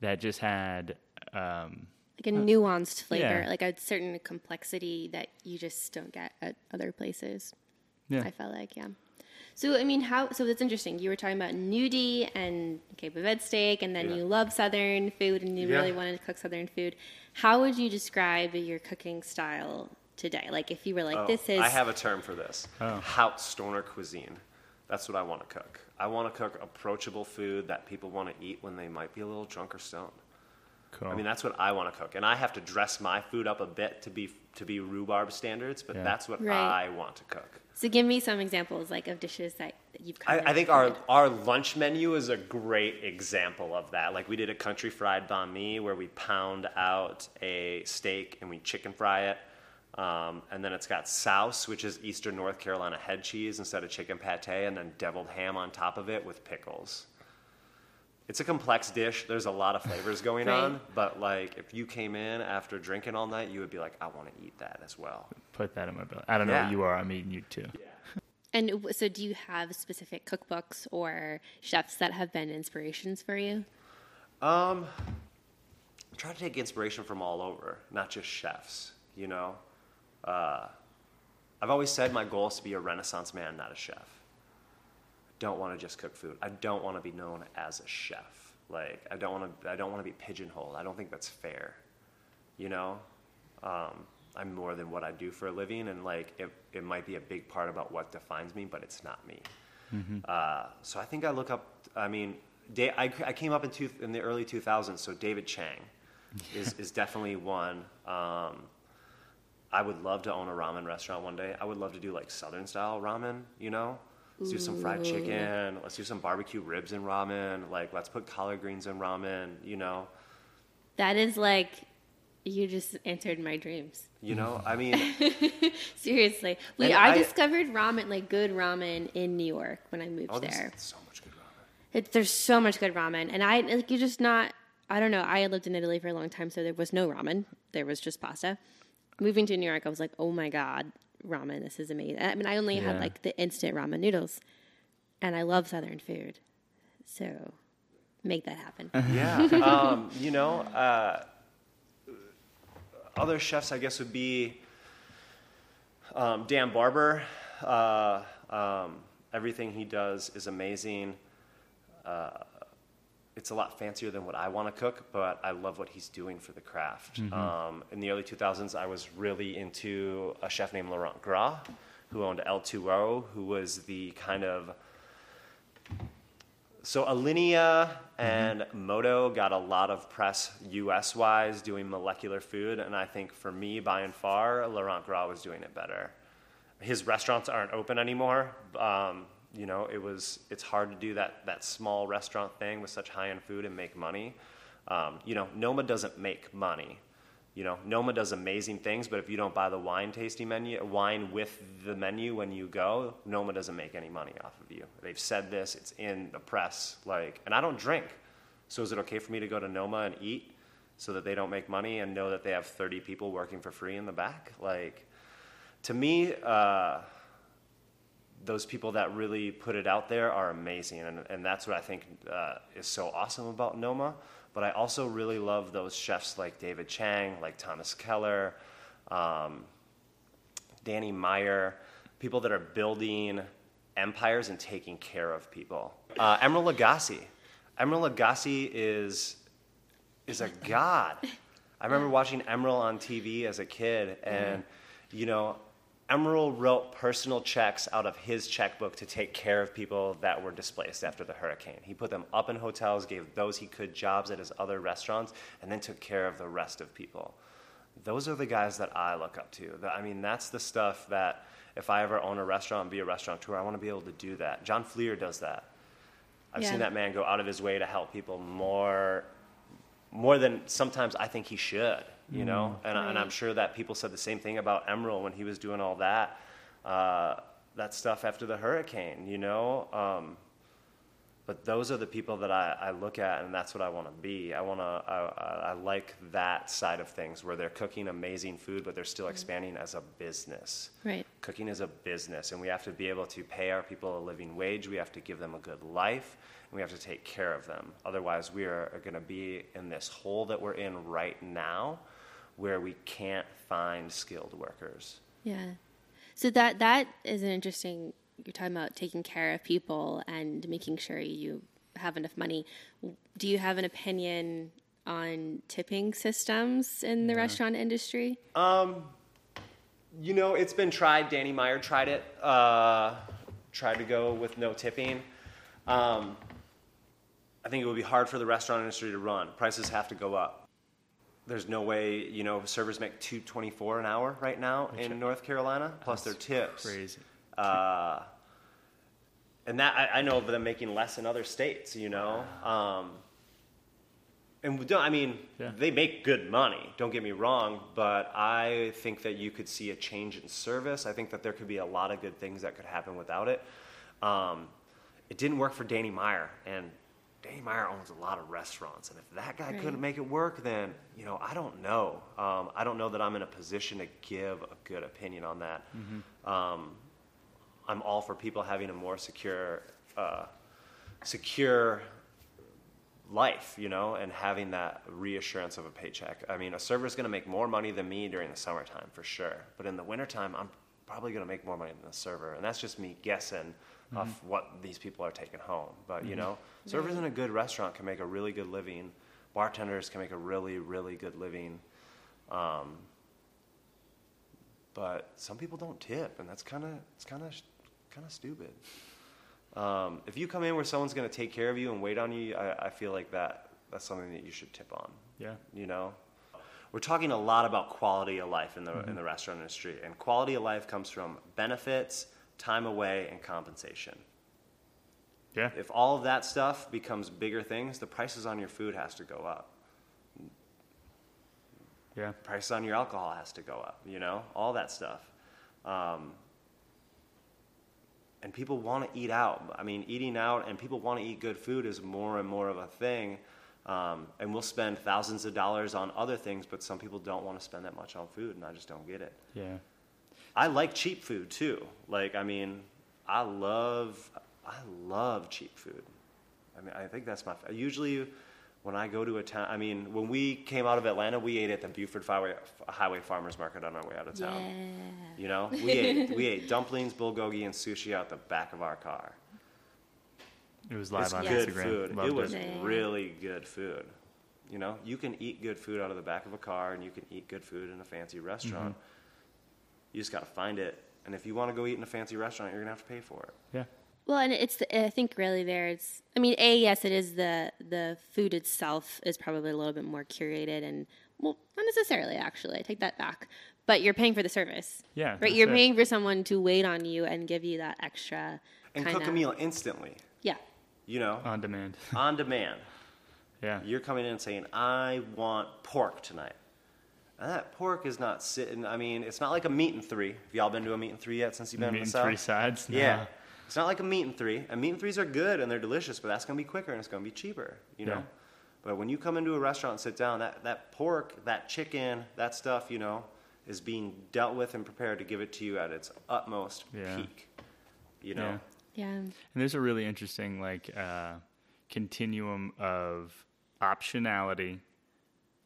that just had um, like a nuanced flavor, yeah. like a certain complexity that you just don't get at other places. yeah I felt like, yeah. So I mean, how? So that's interesting. You were talking about gnudi and bavette steak, and then Yeah. you love Southern food, and you Yeah. really wanted to cook Southern food. How would you describe your cooking style today? Like, if you were like, Oh, "This is," I have a term for this. Oh. Haute stoner cuisine. That's what I want to cook. I want to cook approachable food that people want to eat when they might be a little drunk or stoned. cool I mean, that's what I want to cook, and I have to dress my food up a bit to be to be rhubarb standards. But Yeah. that's what Right. I want to cook. so give me some examples, like of dishes that, that you've. I, kind I of think our our lunch menu is a great example of that. Like we did a country fried banh mi where we pound out a steak and we chicken fry it, um, and then it's got souse, which is Eastern North Carolina head cheese instead of chicken pate, and then deviled ham on top of it with pickles. It's a complex dish. There's a lot of flavors going Right. on, but like if you came in after drinking all night, you would be like, I want to eat that as well. put that in my belly i don't know Yeah. what you are i'm eating you too And so, do you have specific cookbooks or chefs that have been inspirations for you? Um, I try to take inspiration from all over, not just chefs. You know, uh, I've always said my goal is to be a Renaissance man, not a chef. I don't want to just cook food. I don't want to be known as a chef. Like I don't want to. I don't want to be pigeonholed. I don't think that's fair. You know, um, I'm more than what I do for a living, and like it, it might be a big part about what defines me, but it's not me. Uh, so I think I look up. I mean, da- I, I came up in two, in the early 2000s, so David Chang is is definitely one. Um, I would love to own a ramen restaurant one day. I would love to do like Southern style ramen. You know, let's do some fried chicken. Let's do some barbecue ribs in ramen. Like let's put collard greens in ramen. You know, That is like, you just answered my dreams. you know. I mean, [laughs] Seriously, we I, I- discovered ramen, like good ramen, in New York when I moved oh, there's there. so much good ramen. It, there's so much good ramen, and I like you're just not. I don't know. I lived in Italy for a long time, so there was no ramen. There was just pasta. Moving to New York, I was like, oh my god, ramen! This is amazing. I mean, I only had like the instant ramen noodles, and I love Southern food, so make that happen? [laughs] yeah. Um, you know, uh, other chefs, I guess, would be um, Dan Barber. Uh, um, everything he does is amazing. Uh, it's a lot fancier than what I want to cook, but I love what he's doing for the craft. Um, in the early 2000s, I was really into a chef named Laurent Gras, who owned L2O, who was the kind of so Alinea and Moto got a lot of press US wise doing molecular food, and I think for me, by and far, Laurent Gras was doing it better. His restaurants aren't open anymore. Um, you know, it was it's hard to do that that small restaurant thing with such high end food and make money. Um, you know, Noma doesn't make money. You know, Noma does amazing things, but if you don't buy the wine tasting menu, wine with the menu when you go, Noma doesn't make any money off of you. They've said this; it's in the press. Like, and I don't drink, so is it okay for me to go to Noma and eat so that they don't make money and know that they have 30 people working for free in the back? Like, to me, uh, those people that really put it out there are amazing, and, and that's what I think uh, is so awesome about Noma. But I also really love those chefs like David Chang, like Thomas Keller, um, Danny Meyer, people that are building empires and taking care of people. Uh, Emeril Lagasse. Emeril Lagasse is is a god. I remember watching Emeril on TV as a kid, and you know, Emeril wrote personal checks out of his checkbook to take care of people that were displaced after the hurricane. He put them up in hotels, gave those he could jobs at his other restaurants, and then took care of the rest of people. Those are the guys that I look up to. I mean, that's the stuff that if I ever own a restaurant and be a restaurateur, I want to be able to do that. John Fleer does that. I've Yeah. seen that man go out of his way to help people more more than sometimes I think he should, you know. And, and I'm sure that people said the same thing about Emeril when he was doing all that, uh, that stuff after the hurricane, you know. Um, but those are the people that I, I look at, and that's what I want to be. I want to. I, I- I like that side of things where they're cooking amazing food, but they're still expanding as a business. Right. Cooking is a business, and we have to be able to pay our people a living wage. We have to give them a good life, and we have to take care of them. Otherwise, we are, going to be in this hole that we're in right now, where we can't find skilled workers. Yeah. So that that is an interesting. You're talking about taking care of people and making sure you have enough money. Do you have an opinion on tipping systems in the restaurant industry? Um, you know, it's been tried. Danny Meyer tried it. Uh, tried to go with no tipping. Um, I think it would be hard for the restaurant industry to run. Prices have to go up. There's no way, you know, servers make two twenty four an hour right now in North Carolina, plus their tips. Crazy. Uh, and that I, I know of them making less in other states, you know. Um, and we don't, I mean, Yeah. they make good money. Don't get me wrong, but I think that you could see a change in service. I think that there could be a lot of good things that could happen without it. Um, it didn't work for Danny Meyer, and Danny Meyer owns a lot of restaurants. And if that guy Right. couldn't make it work, then you know I don't know. Um, I don't know that I'm in a position to give a good opinion on that. Um, I'm all for people having a more secure, uh, secure life, you know, and having that reassurance of a paycheck. I mean, a server's going to make more money than me during the summertime for sure, but in the wintertime, I'm probably going to make more money than the server, and that's just me guessing off what these people are taking home. But you know, servers in a good restaurant can make a really good living. Bartenders can make a really, really good living. Um, but some people don't tip, and that's kind of it's kind of kind of stupid. Um, if you come in where someone's going to take care of you and wait on you, I, I feel like that that's something that you should tip on. Yeah. You know, we're talking a lot about quality of life in the in the restaurant industry, and quality of life comes from benefits, time away, and compensation. Yeah. If all of that stuff becomes bigger things, the prices on your food has to go up. Yeah. price on your alcohol has to go up, you know, all that stuff. Um, and people want to eat out. I mean, eating out and people want to eat good food is more and more of a thing. Um, and we'll spend thousands of dollars on other things, but some people don't want to spend that much on food, and I just don't get it. Yeah. I like cheap food too. Like, I mean, I love, I love cheap food. I mean, I think that's my. Usually, when I go to a town, I mean, when we came out of Atlanta, we ate at the Buford Highway, Highway Farmers Market on our way out of town. Yeah. You know, we ate we ate dumplings, bulgogi, and sushi out the back of our car. It was live It's on good Instagram. food. Loved it was Yeah. really good food. You know, you can eat good food out of the back of a car, and you can eat good food in a fancy restaurant. Mm-hmm. You just got to find it. And if you want to go eat in a fancy restaurant, you're gonna have to pay for it. Yeah. Well, and it's the, I think really there it's I mean, a yes, it is the the food itself is probably a little bit more curated and well, not necessarily actually. I take that back. But you're paying for the service. Yeah, Right? You're it. paying for someone to wait on you and give you that extra And kinda, cook a meal instantly. You know, On demand. [laughs] on demand. yeah. You're coming in and saying, "I want pork tonight." And that pork is not sitting. I mean, it's not like a meat and three. Have y'all been to a meat and three yet since you've been Meat in and the south? three sides. Yeah. It's not like a meat and three. And meat and threes are good and they're delicious, but that's going to be quicker and it's going to be cheaper, you know? Yeah. But when you come into a restaurant and sit down, that, that pork, that chicken, that stuff, you know, is being dealt with and prepared to give it to you at its utmost Yeah. peak. You know? Yeah. Yeah. And there's a really interesting like uh, continuum of optionality,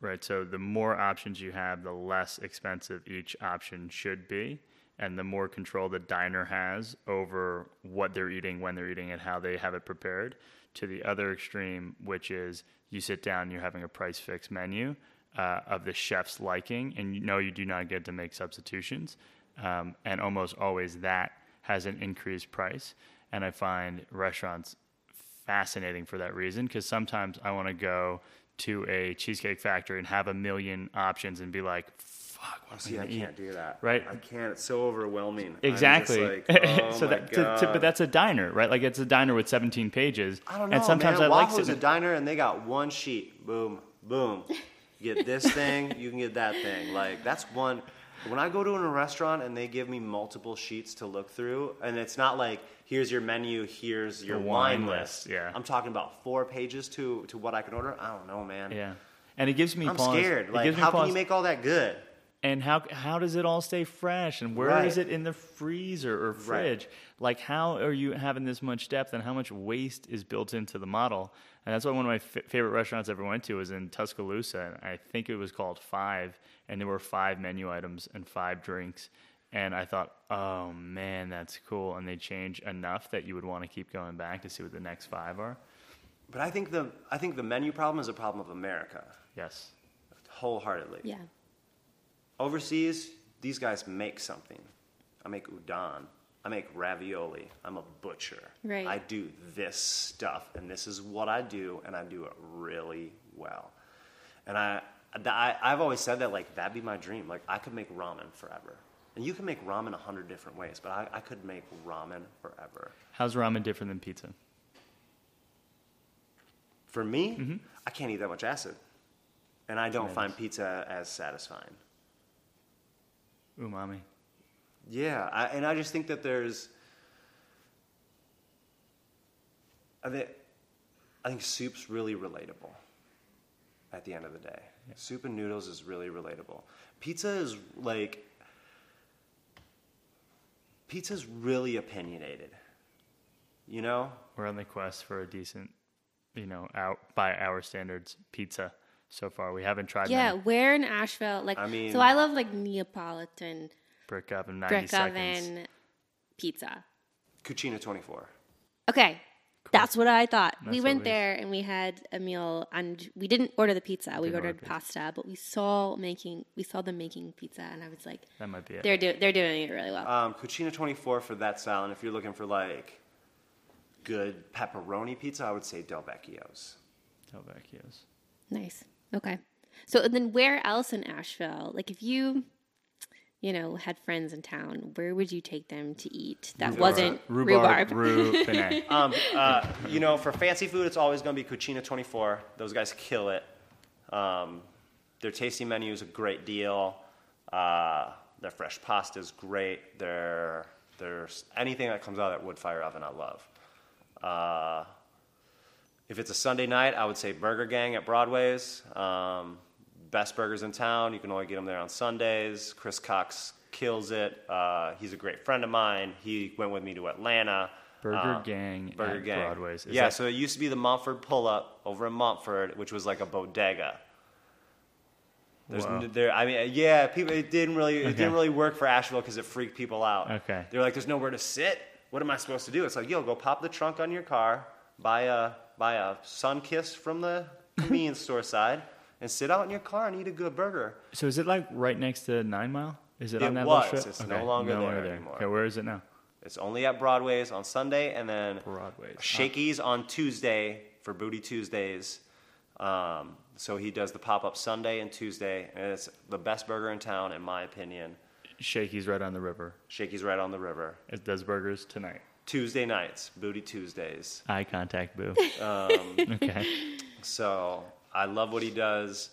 right? So the more options you have, the less expensive each option should be, and the more control the diner has over what they're eating, when they're eating, and how they have it prepared. To the other extreme, which is you sit down, you're having a price fixed menu uh, of the chef's liking, and you know you do not get to make substitutions, um, and almost always that has an increased price. And I find restaurants fascinating for that reason because sometimes I want to go to a cheesecake factory and have a million options and be like, fuck, what See, I I gonna eat? can't do that. Right. I can't. It's so overwhelming. Exactly. like, [laughs] oh so that, to- to- but that's a diner, right? Like it's a diner with 17 pages. I don't know, And sometimes man. I like sitting. a diner, and they got one sheet. Boom, boom. You get this thing, you can get that thing. Like that's one. When I go to a restaurant and they give me multiple sheets to look through, and it's not like here's your menu, here's your wine, wine list. yeah. I'm talking about four pages to to what I can order. I don't know, man. yeah. And it gives me I'm pause. scared. It Like, how can you make all that good? and how how does it all stay fresh and where is Right. it in the freezer or fridge like how are you having this much depth and how much waste is built into the model and that's why one of my f- favorite restaurants I ever went to was in Tuscaloosa and I think it was called Five and there were five menu items and five drinks and I thought oh man that's cool and they change enough that you would want to keep going back to see what the next five are But I think the I think the menu problem is a problem of America, yes wholeheartedly. Yeah. Overseas, these guys make something. I make udon. I make ravioli. I'm a butcher. Right. I do this stuff, and this is what I do, and I do it really well. And I, I, I've always said that like that'd be my dream. Like I could make ramen forever, and you can make ramen a hundred different ways, but I, I could make ramen forever. how's ramen different than pizza For me, Mm-hmm. I can't eat that much acid, and I don't find pizza as satisfying. umami Yeah, I, and I just think that there's. I think, I think soup's really relatable. At the end of the day, soup and noodles is really relatable. Pizza is like. Pizza's really opinionated. You know, We're on the quest for a decent, you know, out by our standards pizza so far. We haven't tried Yeah, many. where in Asheville? Like, I mean- so I love like Neapolitan brick oven, 90 brick seconds. oven pizza. Cucina twenty four. Okay, that's what I thought. we went we- there and we had a meal, and we didn't order the pizza. We Didn't order ordered pizza. pasta, but we saw making we saw them making pizza, and I was like, That might be it. they're do- they're doing it really well. Um, Cucina twenty four for that style, and if you're looking for like good pepperoni pizza, I would say Del Vecchio's. Del Vecchio's. Nice. Okay. So then, where else in Asheville? Like, if you, you know, had friends in town, where would you take them to eat that wasn't rhubarb? Rhubarb, Rhubarb. [laughs] Um, uh, you know, for fancy food, it's always going to be Cucina 24. Those guys kill it. Um, their tasty menu is a great deal. Uh, their fresh pasta is great. Their there's anything that comes out of that wood fire oven, I love. Uh, if it's a Sunday night, I would say Burger Gang at Broadway's. Um, best burgers in town. You can only get them there on Sundays. Chris Cox kills it. Uh, he's a great friend of mine. He went with me to Atlanta. Burger Uh, Gang Burger Gang. Broadway's. Is yeah, that- so it used to be the Montford Pull Up over in Montford, which was like a bodega. There's n- there. I mean, yeah, people. It didn't really. It Okay. didn't really work for Asheville because it freaked people out. Okay. They're like, "There's nowhere to sit. What am I supposed to do?" It's like, "Yo, go pop the trunk on your car, buy a buy a Sunkist from the convenience store side, and sit out in your car and eat a good burger." so is it like right next to Nine Mile? Is it, It on that was. It's no longer there anymore. Okay, where is it now? It's only at Broadway's on Sunday, and then Broadway's. Shakey's on Tuesday for Booty Tuesdays. Um, so he does the pop up Sunday and Tuesday, and it's the best burger in town, in my opinion. Shakey's right on the river. Shakey's right on the river. It does burgers tonight. Tuesday nights, Booty Tuesdays. Eye contact, boo. Um, [laughs] okay. so I love what he does.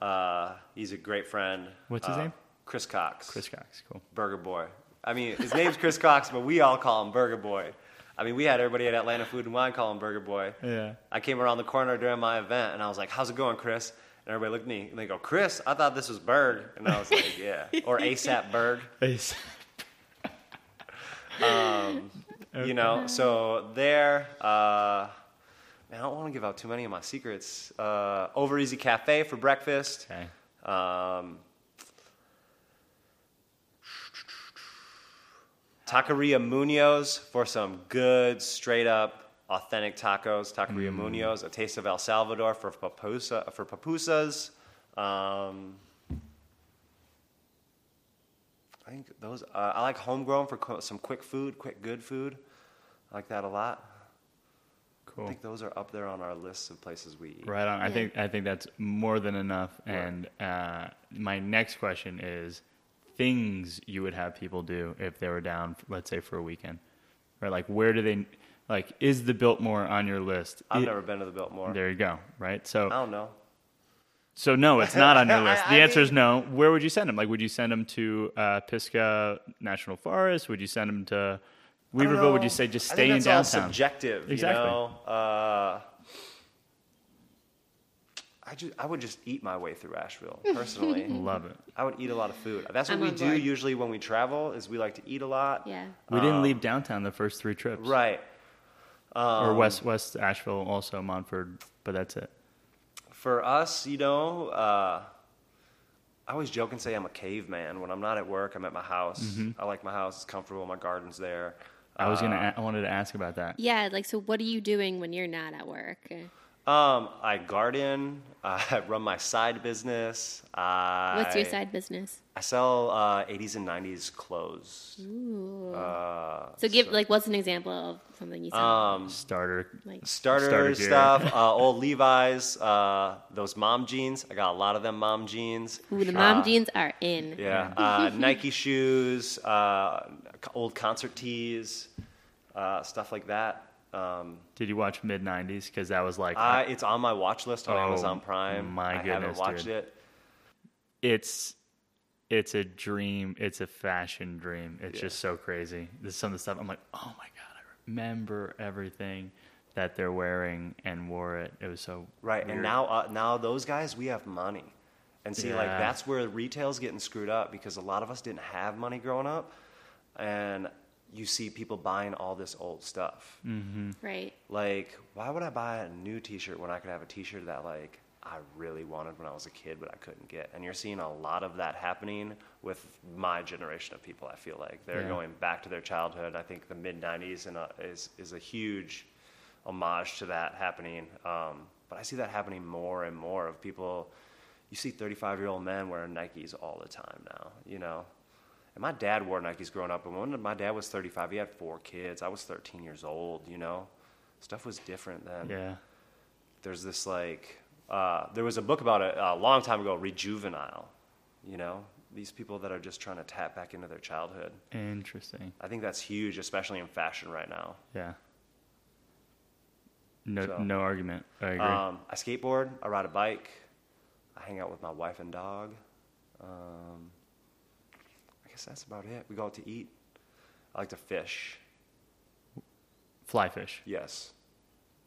Uh, he's a great friend. What's his Uh, name? Chris Cox. Chris Cox, cool. Burger Boy. I mean, his name's Chris Cox, but we all call him Burger Boy. I mean, we had everybody at Atlanta Food and Wine call him Burger Boy. Yeah. I came around the corner during my event and I was like, "How's it going, Chris?" And everybody looked at me and they go, "Chris, I thought this was Berg," and I was like, "Yeah," [laughs] or ASAP Berg. ASAP. Um You know, so there. Uh, man, I don't want to give out too many of my secrets. Uh, Over Easy Cafe for breakfast. Okay. Um, Taqueria Munoz for some good, straight up, authentic tacos. Taqueria Munoz, a taste of El Salvador for papusa for pupusas. Um, I think those. Uh, I like homegrown for qu- some quick food, quick good food. I like that a lot. I think those are up there on our list of places we eat. Right on. I Yeah. think I think that's more than enough. And uh, my next question is things you would have people do if they were down, let's say for a weekend, right? Like where do they like? Is the Biltmore on your list? I've It- never been to the Biltmore. There you go. Right. So I don't know. so no, it's not on your I- [laughs] list. I The answer is no. Where would you send them? Like, would you send them to uh, Pisgah National Forest? Would you send them to I don't Weaverville? Would you know. say just I stay think in that's all downtown? subjective, Exactly. You know? uh, I just I would just eat my way through Asheville [laughs] personally. Love it. I would eat a lot of food. That's what I'm we on do board. usually when we travel. Is we like to eat a lot. Yeah. We didn't leave downtown the first three trips. Right. Um, or West West Asheville, also Montford, but that's it. For us, you know, uh, I always joke and say I'm a caveman. When I'm not at work, I'm at my house. I like my house. It's comfortable. My garden's there. I was gonna. Uh, a- I wanted to ask about that. Yeah, like so what are you doing when you're not at work? Um, I garden. [laughs] I run my side business. I, What's your side business? I sell uh, 80s and 90s clothes. Ooh. Uh, so give like what's an example of something you sell? um, Starter. like starter, Starter stuff, [laughs] uh, old Levi's, uh, those mom jeans. I got a lot of them mom jeans. Ooh, the mom Uh, jeans are in. Yeah, uh, [laughs] Nike shoes, uh, old concert tees, uh, stuff like that. Um, Did you watch mid '90s? Because that was like I, it's on my watch list on Oh, Amazon Prime. my I haven't goodness, watched dude. it. it's it's a dream. It's a fashion dream. It's Yeah. just so crazy. There's some of the stuff I'm like, oh my god, I remember everything that they're wearing and wore it. It was so Right, and now uh, now those guys, we have money, and see, like that's where retail's getting screwed up because a lot of us didn't have money growing up, and you see people buying all this old stuff. Right. Like, why would I buy a new T-shirt when I could have a T-shirt that like I really wanted when I was a kid, but I couldn't get? And you're seeing a lot of that happening with my generation of people. I feel like they're Yeah. going back to their childhood. I think the mid '90s and uh, is is a huge homage to that happening. Um, but I see that happening more and more of people. You see 35 year old men wearing Nikes all the time now. You know. And my dad wore Nikes growing up, and when my dad was 35, he had four kids. I was 13 years old, you know? Stuff was different then. yeah. There's this, like, uh, there was a book about it a long time ago, Rejuvenile, you know? These people that are just trying to tap back into their childhood. Interesting. I think that's huge, especially in fashion right now. Yeah. No, So- no argument. I agree. Um, I skateboard, I ride a bike, I hang out with my wife and dog. Um, guess that's about it. We go out to eat. I like to fish, Fly fish. yes.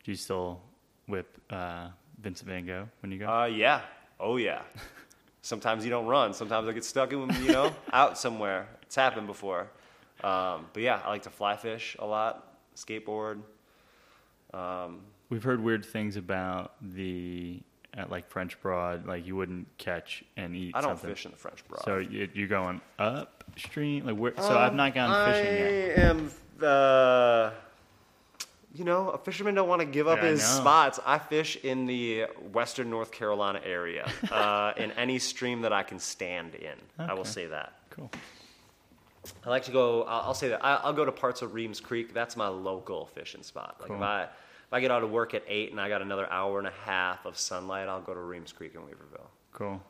Do you still whip uh, Vincent Van Gogh when you go? Uh, yeah. Oh, yeah. [laughs] Sometimes you don't run. Sometimes I get stuck in, you know, [laughs] out somewhere. It's happened before. Um, but yeah, I like to fly fish a lot. skateboard. Um, We've heard weird things about the at like French Broad, like you wouldn't catch and eat. I don't something. fish in the French Broad. So you, you're going upstream, like where? So I've not gone I fishing yet. I am, uh, you know, a fisherman don't want to give up Yeah, I his know. spots. I fish in the western North Carolina area, uh, [laughs] in any stream that I can stand in. I will Okay. say that. Cool. I like to go. I'll, I'll say that I, I'll go to parts of Reems Creek. That's my local fishing spot. Like Cool. if I if I get out of work at eight and I got another hour and a half of sunlight, I'll go to Reems Creek in Weaverville. Cool.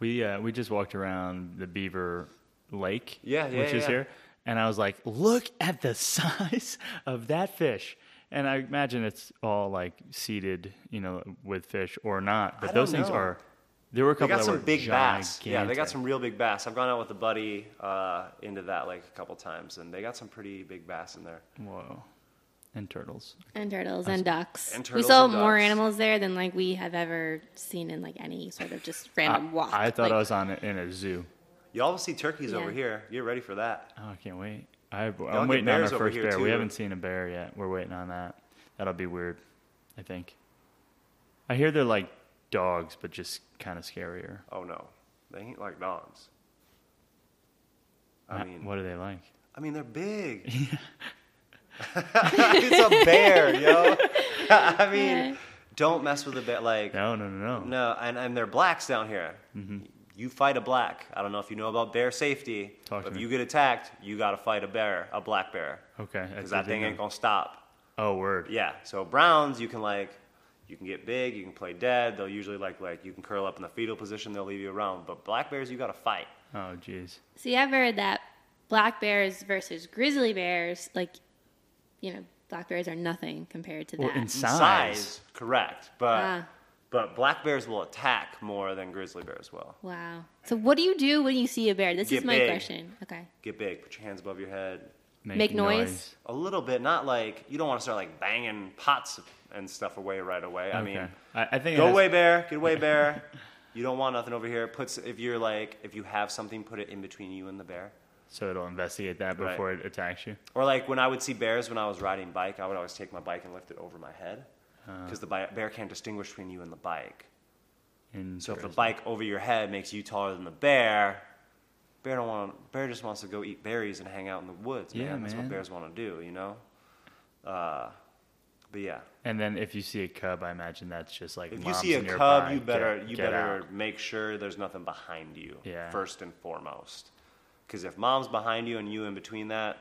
We uh, we just walked around the Beaver Lake, Yeah, yeah, which is yeah. here, and I was like, "Look at the [laughs] size of that fish!" And I imagine it's all like seeded, you know, with fish or not. But those don't things know. are. There were a couple. They got some big bass. Yeah, they got some real big bass. I've gone out with a buddy uh, into that lake a couple times, and they got some pretty big bass in there. Whoa, and turtles. And turtles and ducks. And we saw and more ducks. animals there than like we have ever seen in like any sort of just random walk. I thought Like, I was on a, in a zoo. You all see turkeys Yeah. over here. You're ready for that. Oh, I can't wait. I, get I'm waiting on our first here, bear. We haven't seen a bear yet. We're waiting on that. That'll be weird, I think. I hear they're like dogs, but just kind of scarier. Oh no, they ain't like dogs. I Uh, mean, what are they like? I mean, they're big. [laughs] [laughs] it's a bear, yo. [laughs] I mean, Yeah. don't mess with a bear. Like, No, no, no, no. no, and, and they're blacks down here. Mm-hmm. You fight a black. I don't know if you know about bear safety. Talk to if me. you get attacked, you got to fight a bear, a black bear, Okay. because that thing know. ain't gonna stop. Oh, word. Yeah. So browns, you can like, you can get big, you can play dead. They'll usually like like you can curl up in the fetal position. They'll leave you around. But black bears, you got to fight. Oh, jeez. See, I've heard that black bears versus grizzly bears, like, you know, black bears are nothing compared to Well, that. in In size. correct. But Ah. but black bears will attack more than grizzly bears will. wow. So, what do you do when you see a bear? This Get is my big. question. Okay. Get big. Put your hands above your head. Make noise? A little bit, not like you don't want to start like banging pots and stuff away right away. I mean, I, I think go has- away, bear. Get away, bear. [laughs] you don't want nothing over here. Puts if you're like if you have something, put it in between you and the bear. So it'll investigate that Right. before it attacks you. Or like when I would see bears when I was riding bike, I would always take my bike and lift it over my head Uh. because the bi- bear can't distinguish between you and the bike. So if the bike over your head makes you taller than the bear, bear don't want. Bear just wants to go eat berries and hang out in the woods. Man, Yeah, that's what bears want to do. You know. Uh, but yeah, And then if you see a cub, I imagine that's just like if you see a nearby, cub, you better get- you get better out. make sure there's nothing behind you. Yeah. First and foremost, because if mom's behind you and you in between that,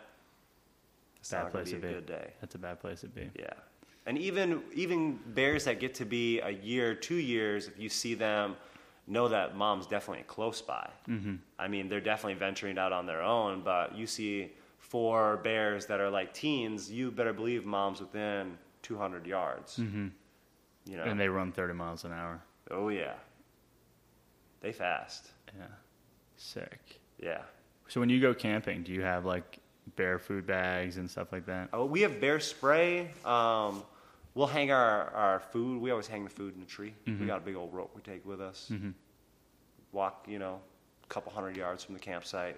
it's Bad not place to to be a good day. That's a bad place to be. Yeah. And even even bears that get to be a year, two years, if you see them, know that mom's definitely close by. Mm-hmm. I mean, they're definitely venturing out on their own, but you see four bears that are like teens, you better believe mom's within 200 yards. Mm-hmm. You know? And they run 30 miles an hour. oh yeah. They fast. Yeah. Sick. Yeah. So when you go camping, do you have like bear food bags and stuff like that? Oh, we have bear spray. Um, we'll hang our, our food. We always hang the food in a tree. We mm-hmm. got a big old rope we take with us. Mm-hmm. Walk, you know, a couple hundred yards from the campsite.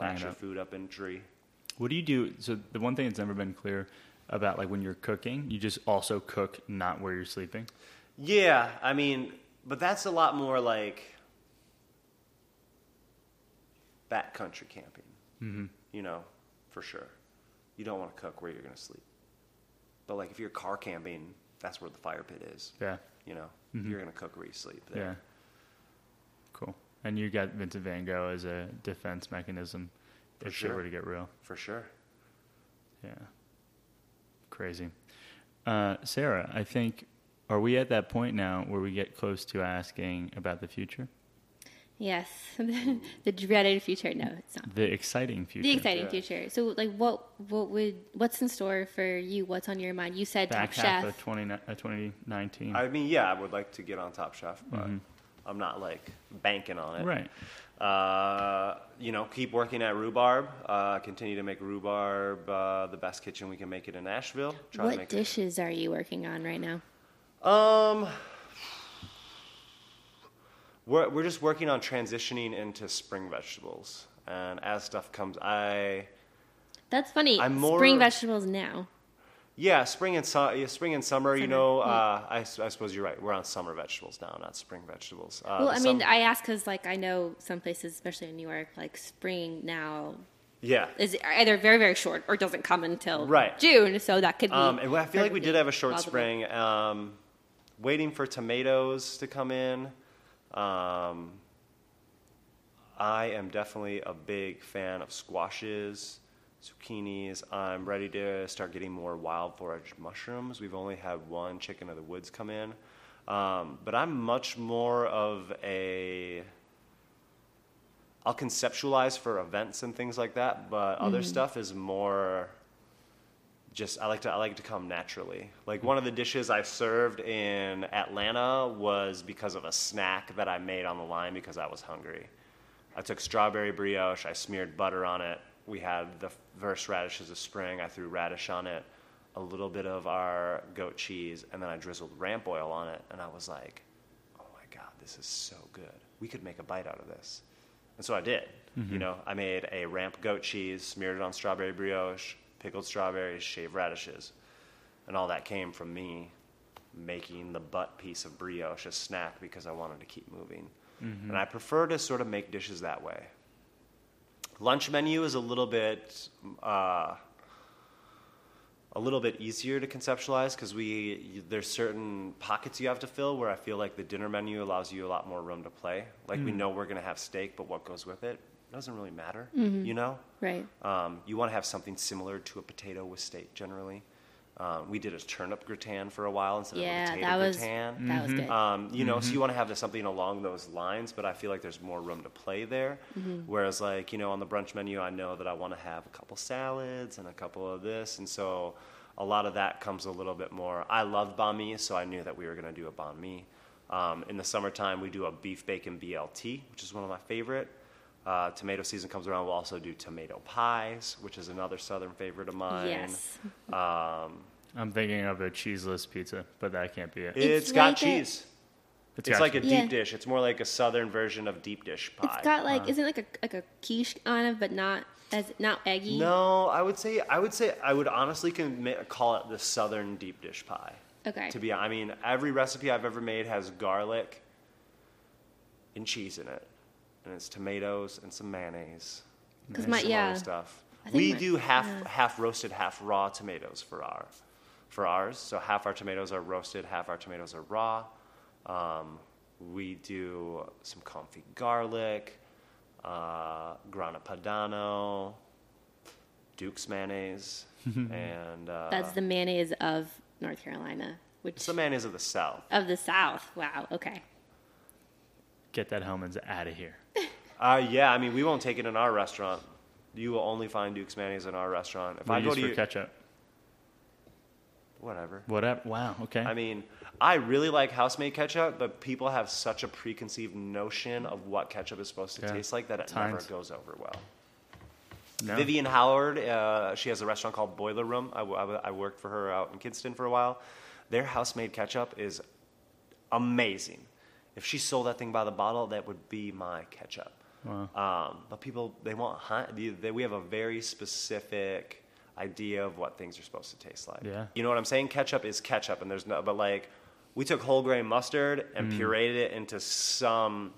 Lash your food up in a tree. What do you do? So the one thing that's never been clear about like when you're cooking, you just also cook not where you're sleeping. Yeah, I mean, but that's a lot more like backcountry camping. Mm-hmm. You know, for sure. You don't want to cook where you're going to sleep. But like if you're car camping, that's where the fire pit is. Yeah. You know, you're going to cook where you sleep. Yeah. Cool. And you got Vincent Van Gogh as a defense mechanism if sure. shit were to get real. For sure. Yeah. Crazy. Uh, Sarah, I think, are we at that point now where we get close to asking about the future? Yes. [laughs] the dreaded future. No, it's not. The exciting future. The exciting Yeah. future. So, like, what what would what's in store for you? What's on your mind? You said Back Top half Chef. of 20, uh, 2019. I mean, yeah, I would like to get on Top Chef, but I'm not like banking on it. right. Uh, you know, keep working at Rhubarb. Uh, continue to make Rhubarb uh, the best kitchen we can make it in Asheville. Try to what make dishes are you working on right now? Um, we're we're just working on transitioning into spring vegetables, and as stuff comes, I That's funny. I'm more- Spring vegetables now. Yeah, spring and su- yeah, spring and summer. You know, yeah. uh, I, I suppose you're right. We're on summer vegetables now, not spring vegetables. Uh, Well, I mean, I ask because like I know some places, especially in New York, like spring now yeah. is either very very short or doesn't come until Right. June. So that could be. Um, and I feel like we did have a short plausible. spring. Um, waiting for tomatoes to come in. Um, I am definitely a big fan of squashes, zucchinis. I'm ready to start getting more wild forage mushrooms. We've only had one chicken of the woods come in. Um, but I'm much more of a. I'll conceptualize for events and things like that, but other stuff is more just I like to I like to come naturally. Like one of the dishes I served in Atlanta was because of a snack that I made on the line because I was hungry. I took strawberry brioche, I smeared butter on it. We had the first radishes of spring. I threw radish on it, a little bit of our goat cheese, and then I drizzled ramp oil on it. And I was like, "Oh my god, this is so good. We could make a bite out of this." And so I did. You mm-hmm. know, I made a ramp goat cheese, smeared it on strawberry brioche, pickled strawberries, shaved radishes. And all that came from me making the butt piece of brioche a snack because I wanted to keep moving. And I prefer to sort of make dishes that way. Lunch menu is a little bit uh, a little bit easier to conceptualize because we there's certain pockets you have to fill where I feel like the dinner menu allows you a lot more room to play. Like we know we're going to have steak, but what goes with it doesn't really matter. You know, Right. um, you want to have something similar to a potato with steak generally. Um, we did a turnip gratin for a while instead of a potato that was gratin. that was good. Um, you know, so you want to have something along those lines, but I feel like there's more room to play there. Whereas, like, you know, on the brunch menu, I know that I want to have a couple salads and a couple of this, and so a lot of that comes a little bit more. I love banh mi, so I knew that we were going to do a banh mi. Um, in the summertime, we do a beef bacon BLT, which is one of my favorite. Uh, tomato season comes around, we'll also do tomato pies, which is another southern favorite of mine. yes. Um, I'm thinking of a cheeseless pizza, but that can't be it. It's it's got like a- cheese. It's got like a deep Yeah. dish. It's more like a southern version of deep dish pie. It's got like isn't it like a like a quiche on it, but not as not eggy. no, I would say I would say I would honestly commit, call it the southern deep dish pie. Okay. To be, I mean, every recipe I've ever made has garlic and cheese in it, and it's tomatoes and some mayonnaise. 'Cause and my- some yeah. other stuff. We my- do half yeah. half roasted, half raw tomatoes for our for ours. So half our tomatoes are roasted, half our tomatoes are raw. Um, we do some confit garlic, uh, grana padano, Duke's mayonnaise, [laughs] and uh, That's the mayonnaise of North Carolina, which it's the mayonnaise of the South. of the South. Wow. Okay. Get that Hellmann's out of here. Uh, yeah, I mean, we won't take it in our restaurant. You will only find Duke's mayonnaise in our restaurant. If What I go to for you, ketchup? whatever. Whatever. Wow. Okay. I mean, I really like house-made ketchup, but people have such a preconceived notion of what ketchup is supposed to Yeah. taste like that it Times. never goes over well. no. Vivian Howard, uh, she has a restaurant called Boiler Room. I, w- I w- I worked for her out in Kinston for a while. Their house-made ketchup is amazing. If she sold that thing by the bottle, that would be my ketchup. Wow. Um, but people, they want, they, we have a very specific idea of what things are supposed to taste like. Yeah. You know what I'm saying? Ketchup is ketchup, and there's no, but like, we took whole grain mustard and Mm. pureed it into some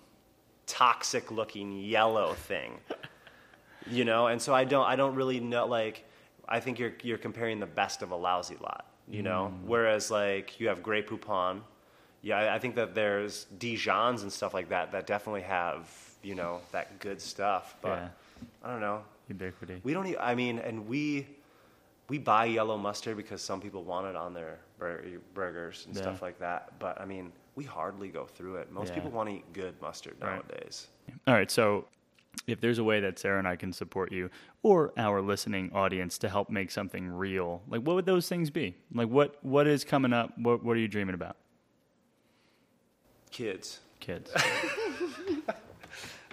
toxic looking yellow thing. [laughs] you know, and so I don't, I don't really know, like, I think you're, you're comparing the best of a lousy lot, you know? Mm. Whereas, like, you have Grey Poupon. Yeah, I, I think that there's Dijons and stuff like that that definitely have, you know, that good stuff. But Yeah. I don't know. Ubiquity. We don't. e I mean, and we we buy yellow mustard because some people want it on their bur- burgers and Yeah. stuff like that. But I mean, we hardly go through it. Most Yeah. people want to eat good mustard Right. nowadays. All right. So, if there's a way that Sarah and I can support you or our listening audience to help make something real, like what would those things be? Like what what is coming up? What what are you dreaming about? Kids. Kids. [laughs]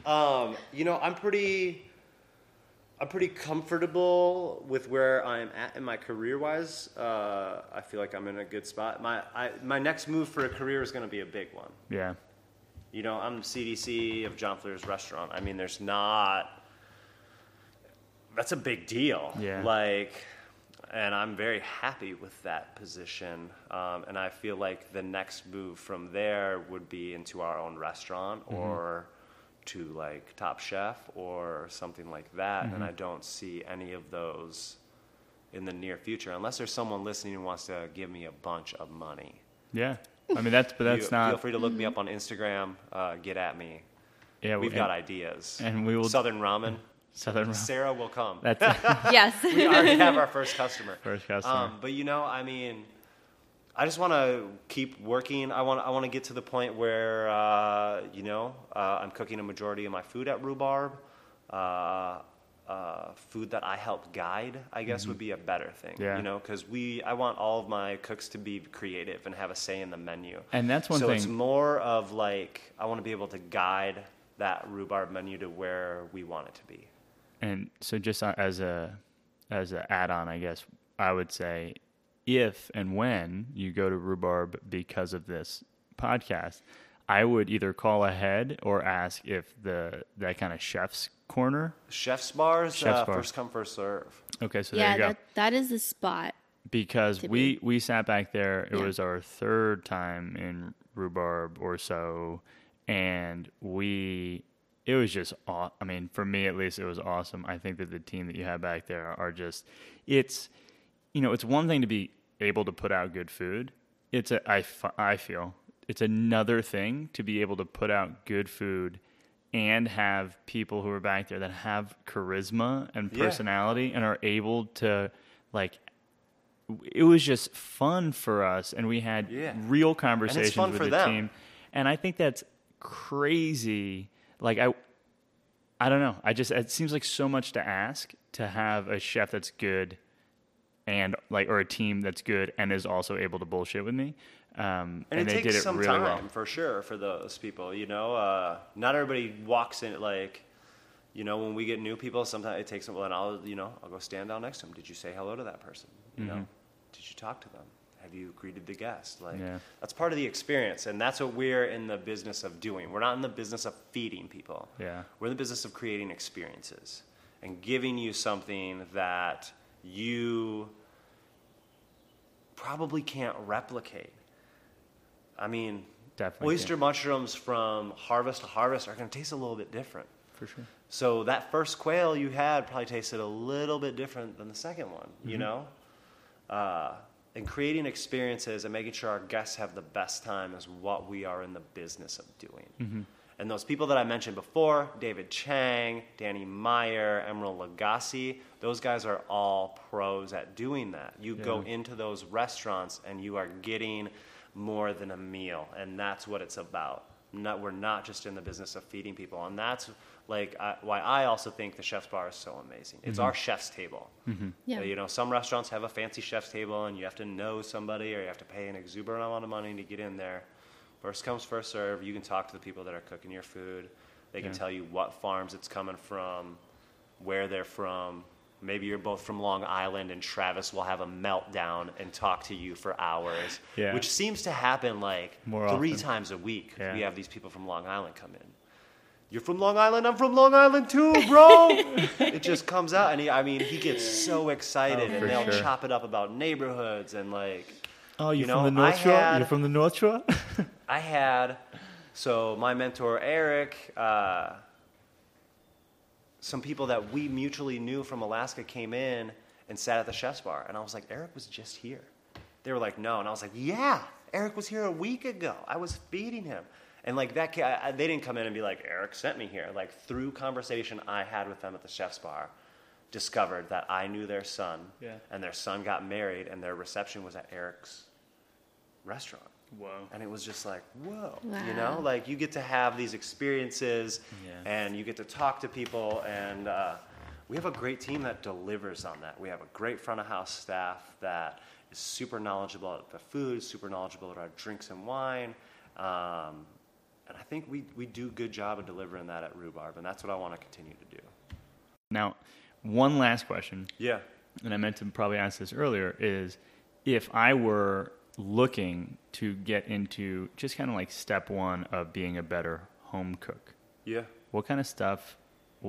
Um, you know, I'm pretty. I'm pretty comfortable with where I'm at in my career wise. Uh, I feel like I'm in a good spot. My I, my next move for a career is going to be a big one. yeah. You know, I'm CDC of John Fleer's restaurant. I mean, there's not. That's a big deal. Yeah. Like, and I'm very happy with that position. Um, and I feel like the next move from there would be into our own restaurant Mm-hmm. or to like Top Chef or something like that. Mm-hmm. And I don't see any of those in the near future, unless there's someone listening who wants to give me a bunch of money. Yeah. I mean that's but that's You- not Feel free to look me up on Instagram. Uh, get at me. yeah We've and got ideas. and we will- Southern Ramen. [laughs] Southern Ramen. Sarah will come. that's [laughs] yes. [laughs] we already have our first customer. first customer. Um, but you know, I mean, I just want to keep working. I want I want to get to the point where uh, you know uh, I'm cooking a majority of my food at Rhubarb. Uh, uh, food that I help guide, I guess, would be a better thing. Yeah. You know, because we I want all of my cooks to be creative and have a say in the menu. And that's one so it's more of like I want to be able to guide that Rhubarb menu to where we want it to be. And so, just uh, as a as an add-on, I guess I would say, if and when you go to Rhubarb because of this podcast, I would either call ahead or ask if the that kind of chef's corner. Chef's bars, Chef's uh, bar. first come first serve. Okay, so there yeah, you go. that, that is the spot. because to we we sat back there. It Yeah. was our third time in Rhubarb or so, and we it was just aw- I mean, for me at least, it was awesome. I think that the team that you have back there are just it's you know it's one thing to be able to put out good food. It's a I f- I feel it's another thing to be able to put out good food and have people who are back there that have charisma and Yeah. personality and are able to like it was just fun for us and we had Yeah. real conversations with the them. team and i think that's crazy like i i don't know i just it seems like so much to ask to have a chef that's good and like or a team that's good and is also able to bullshit with me um, And, it they takes did it some really time well for sure for those people. You know, uh, not everybody walks in like, you know, when we get new people, sometimes it takes them. Well, and I'll, you know, I'll go stand down next to them. Did you say hello to that person? You know, did you talk to them? Have you greeted the guest? Like, Mm-hmm. Yeah. that's part of the experience, and that's what we're in the business of doing. We're not in the business of feeding people. Yeah. We're in the business of creating experiences and giving you something that you probably can't replicate. I mean, Definitely oyster mushrooms from harvest to harvest are going to taste a little bit different. for sure So that first quail you had probably tasted a little bit different than the second one, Mm-hmm. you know? Uh, and creating experiences and making sure our guests have the best time is what we are in the business of doing. Mm-hmm. And those people that I mentioned before, David Chang, Danny Meyer, Emeril Lagasse, those guys are all pros at doing that. You go into those restaurants and you are getting more than a meal, and that's what it's about. Not, we're not just in the business of feeding people, and that's like I, why I also think the chef's bar is so amazing. It's our chef's table. Yeah. Uh, You know, some restaurants have a fancy chef's table, and you have to know somebody, or you have to pay an exuberant amount of money to get in there. First comes, first serve. You can talk to the people that are cooking your food. They can Yeah. tell you what farms it's coming from, where they're from. Maybe you're both from Long Island, and Travis will have a meltdown and talk to you for hours, Yeah. which seems to happen like More three often. times a week. Yeah. We have these people from Long Island come in. You're from Long Island. I'm from Long Island too, bro. [laughs] it just comes out, and he, I mean, he gets so excited, Oh, and they'll sure. chop it up about neighborhoods and like. oh you, You from know, the north I shore had- you're from the north shore [laughs] I had, so my mentor Eric, uh, some people that we mutually knew from Alaska came in and sat at the chef's bar, and I was like, Eric was just here. They were like, no, and I was like, yeah, Eric was here a week ago. I was feeding him, and like that, they didn't come in and be like, Eric sent me here. Like through conversation I had with them at the chef's bar, discovered that I knew their son, Yeah. and their son got married, and their reception was at Eric's restaurant. Whoa And it was just like, whoa, you know, like you get to have these experiences Yeah. and you get to talk to people. And uh, we have a great team that delivers on that. We have a great front of house staff that is super knowledgeable about the food, super knowledgeable about our drinks and wine. Um, and I think we, we do a good job of delivering that at Rhubarb. And that's what I want to continue to do. now one last question Yeah. and I meant to probably ask this earlier, is if I were looking to get into just kind of like step one of being a better home cook, Yeah. what kind of stuff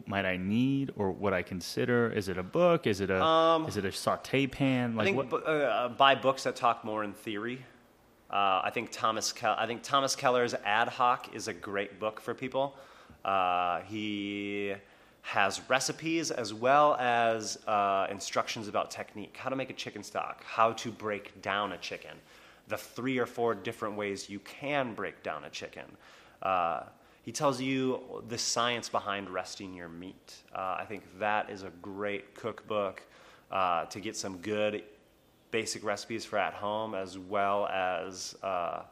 might I need or what I consider? Is it a book? Is it a is it a saute pan? Like I think what? bu- uh, buy books that talk more in theory. Uh, I think Thomas I think Thomas Keller's Ad Hoc is a great book for people. Uh, he has recipes as well as uh, instructions about technique, how to make a chicken stock, how to break down a chicken, the three or four different ways you can break down a chicken. Uh, he tells you the science behind resting your meat. Uh, I think that is a great cookbook uh, to get some good basic recipes for at home, as well as uh,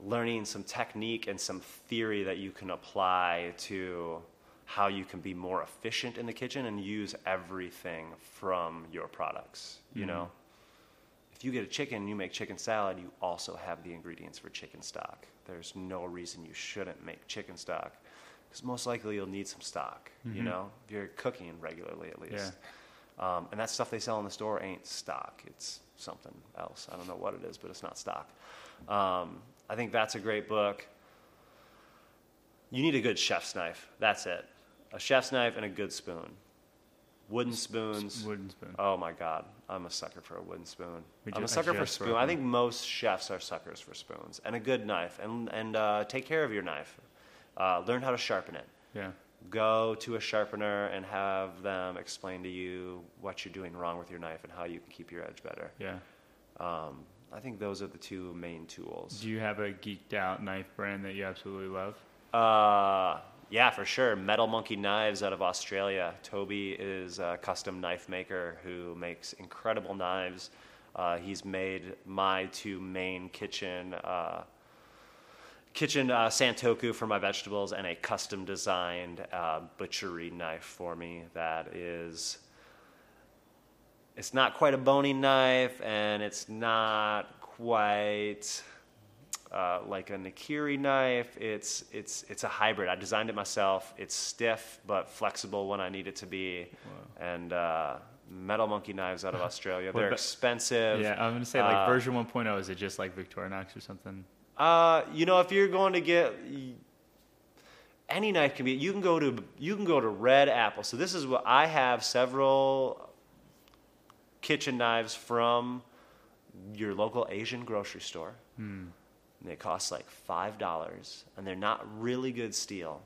learning some technique and some theory that you can apply to how you can be more efficient in the kitchen and use everything from your products. You know, if you get a chicken and you make chicken salad, you also have the ingredients for chicken stock. There's no reason you shouldn't make chicken stock because most likely you'll need some stock. You know, if you're cooking regularly at least. Um, and that stuff they sell in the store ain't stock. It's something else. I don't know what it is, but it's not stock. Um, I think that's a great book. You need a good chef's knife. That's it. A chef's knife and a good spoon. Wooden spoons. wooden spoon. Oh my God, I'm a sucker for a wooden spoon. We I'm a I sucker for just spoon. I think most chefs are suckers for spoons and a good knife. And and uh, take care of your knife. Uh, learn how to sharpen it Yeah. go to a sharpener and have them explain to you what you're doing wrong with your knife and how you can keep your edge better. Yeah. Um, I think those are the two main tools. Do you have a geeked out knife brand that you absolutely love? Uh, yeah, for sure. Metal Monkey Knives out of Australia. Toby is a custom knife maker who makes incredible knives. Uh, he's made my two main kitchen uh, kitchen uh, santoku for my vegetables and a custom designed uh, butchery knife for me that is it's not quite a bony knife and it's not quite uh, like a Nakiri knife. It's it's it's a hybrid. I designed it myself. It's stiff but flexible when I need it to be. And uh, Metal Monkey knives out of [laughs] Australia. They're about- expensive. Yeah, I'm gonna say like Uh, version 1.0. Is it just like Victorinox or something? Uh, you know, if you're going to get any knife can be. You can go to you can go to Red Apple. So this is what I have several kitchen knives from your local Asian grocery store. And they cost like five dollars, and they're not really good steel.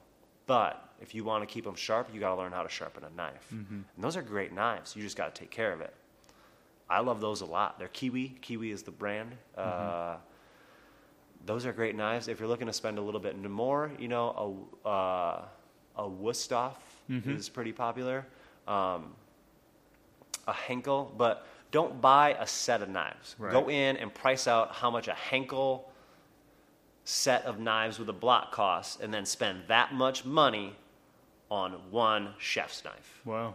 But if you want to keep them sharp, you got to learn how to sharpen a knife. And those are great knives. You just got to take care of it. I love those a lot. They're Kiwi. Kiwi is the brand. Uh, those are great knives. If you're looking to spend a little bit more, you know, a, uh, a Wusthof is pretty popular. Um, a Henkel, but don't buy a set of knives. Right. Go in and price out how much a Henkel set of knives with a block cost and then spend that much money on one chef's knife. Wow.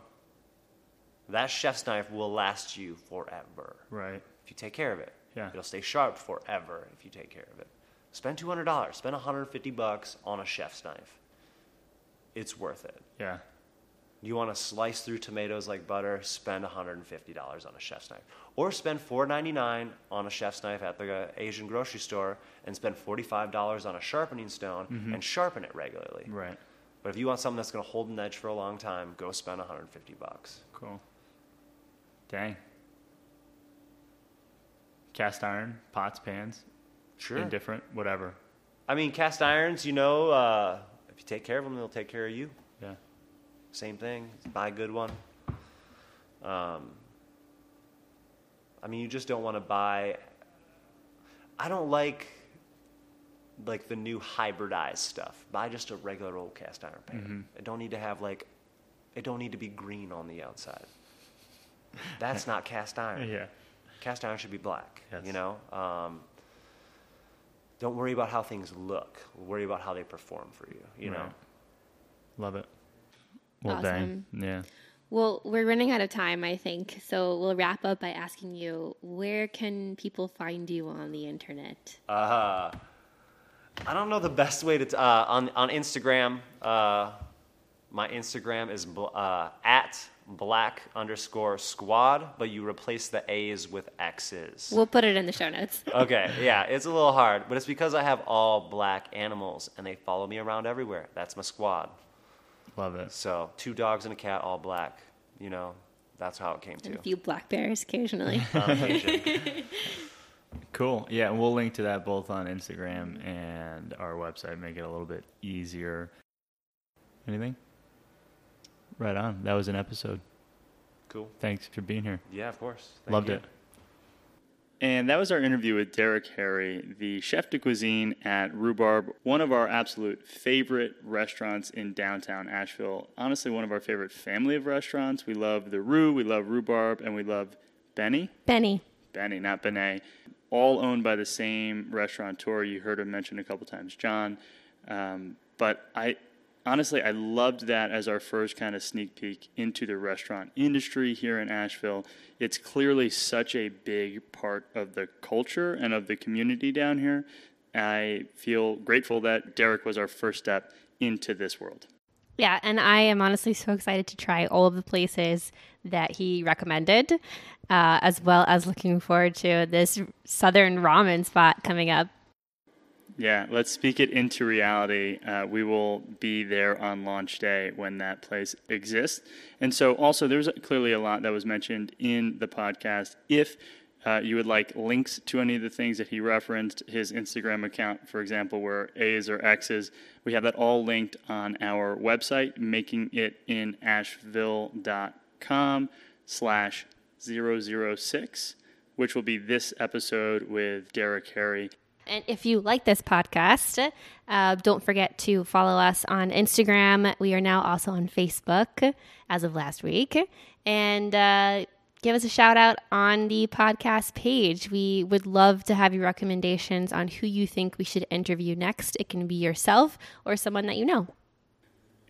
That chef's knife will last you forever Right. if you take care of it. Yeah. It'll stay sharp forever if you take care of it. Spend two hundred dollars. Spend one hundred fifty bucks on a chef's knife. It's worth it. Yeah. You want to slice through tomatoes like butter? Spend one hundred and fifty dollars on a chef's knife, or spend four ninety nine on a chef's knife at the Asian grocery store, and spend forty five dollars on a sharpening stone and sharpen it regularly. Right. But if you want something that's going to hold an edge for a long time, go spend one hundred and fifty bucks. Cool. Dang. Cast iron, pots, pans, Sure. indifferent, whatever. I mean, cast irons. You know, uh, if you take care of them, they'll take care of you. Same thing. Buy a good one. Um, I mean, you just don't want to buy. I don't like like the new hybridized stuff. Buy just a regular old cast iron pan. It don't need to have like. It don't need to be green on the outside. That's not cast [laughs] iron. Yeah. Cast iron should be black. Yes. You know. Um, don't worry about how things look. Worry about how they perform for you. You know. Love it. Well, dang. Yeah. Well, we're running out of time, I think. So we'll wrap up by asking you where can people find you on the internet? Uh, I don't know the best way to t- uh, on on Instagram. Uh, my Instagram is bl- uh, at black underscore squad, but you replace the A's with X's. We'll put it in the show notes. [laughs] Okay, yeah, it's a little hard, but it's because I have all black animals and they follow me around everywhere. That's my squad. Love it. So two dogs and a cat, all black. You know, that's how it came to. A few black bears occasionally. [laughs] [laughs] Cool. Yeah, and we'll link to that both on Instagram and our website, make it a little bit easier. Anything? Right on. That was an episode. cool. Thanks for being here. Yeah, of course. Thank Loved you. it. And that was our interview with Derek Herre, the chef de cuisine at Rhubarb, one of our absolute favorite restaurants in downtown Asheville. Honestly, one of our favorite family of restaurants. We love the Rhu, we love Rhubarb, and we love Benny. Benny. Benny, not Benet, all owned by the same restaurateur. You heard him mentioned a couple times, John. Um, but I honestly, I loved that as our first kind of sneak peek into the restaurant industry here in Asheville. It's clearly such a big part of the culture and of the community down here. I feel grateful that Derek was our first step into this world. Yeah, and I am honestly so excited to try all of the places that he recommended, uh, as well as looking forward to this southern ramen spot coming up. Yeah, let's speak it into reality. Uh, we will be there on launch day when that place exists. And so, also, there's clearly a lot that was mentioned in the podcast. If uh, you would like links to any of the things that he referenced, his Instagram account, for example, where A's or X's, we have that all linked on our website, making it in asheville.com slash 006, which will be this episode with Derek Herre. And if you like this podcast, uh, don't forget to follow us on Instagram. We are now also on Facebook as of last week. And uh, give us a shout out on the podcast page. We would love to have your recommendations on who you think we should interview next. It can be yourself or someone that you know.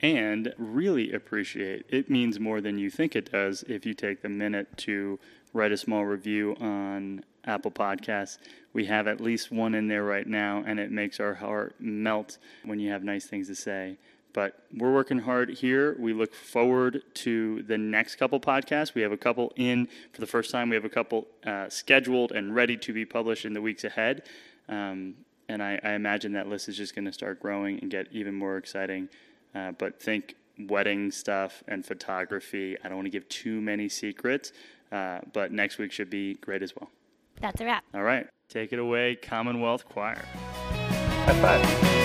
and really appreciate it means more than you think it does if you take the minute to write a small review on Apple Podcasts. We have at least one in there right now, and it makes our heart melt when you have nice things to say. But we're working hard here. We look forward to the next couple podcasts. We have a couple in for the first time. We have a couple uh, scheduled and ready to be published in the weeks ahead. Um, and I, I imagine that list is just going to start growing and get even more exciting. Uh, but think wedding stuff and photography. I don't want to give too many secrets, uh, but next week should be great as well. That's a wrap. All right, take it away, Commonwealth Choir. High five.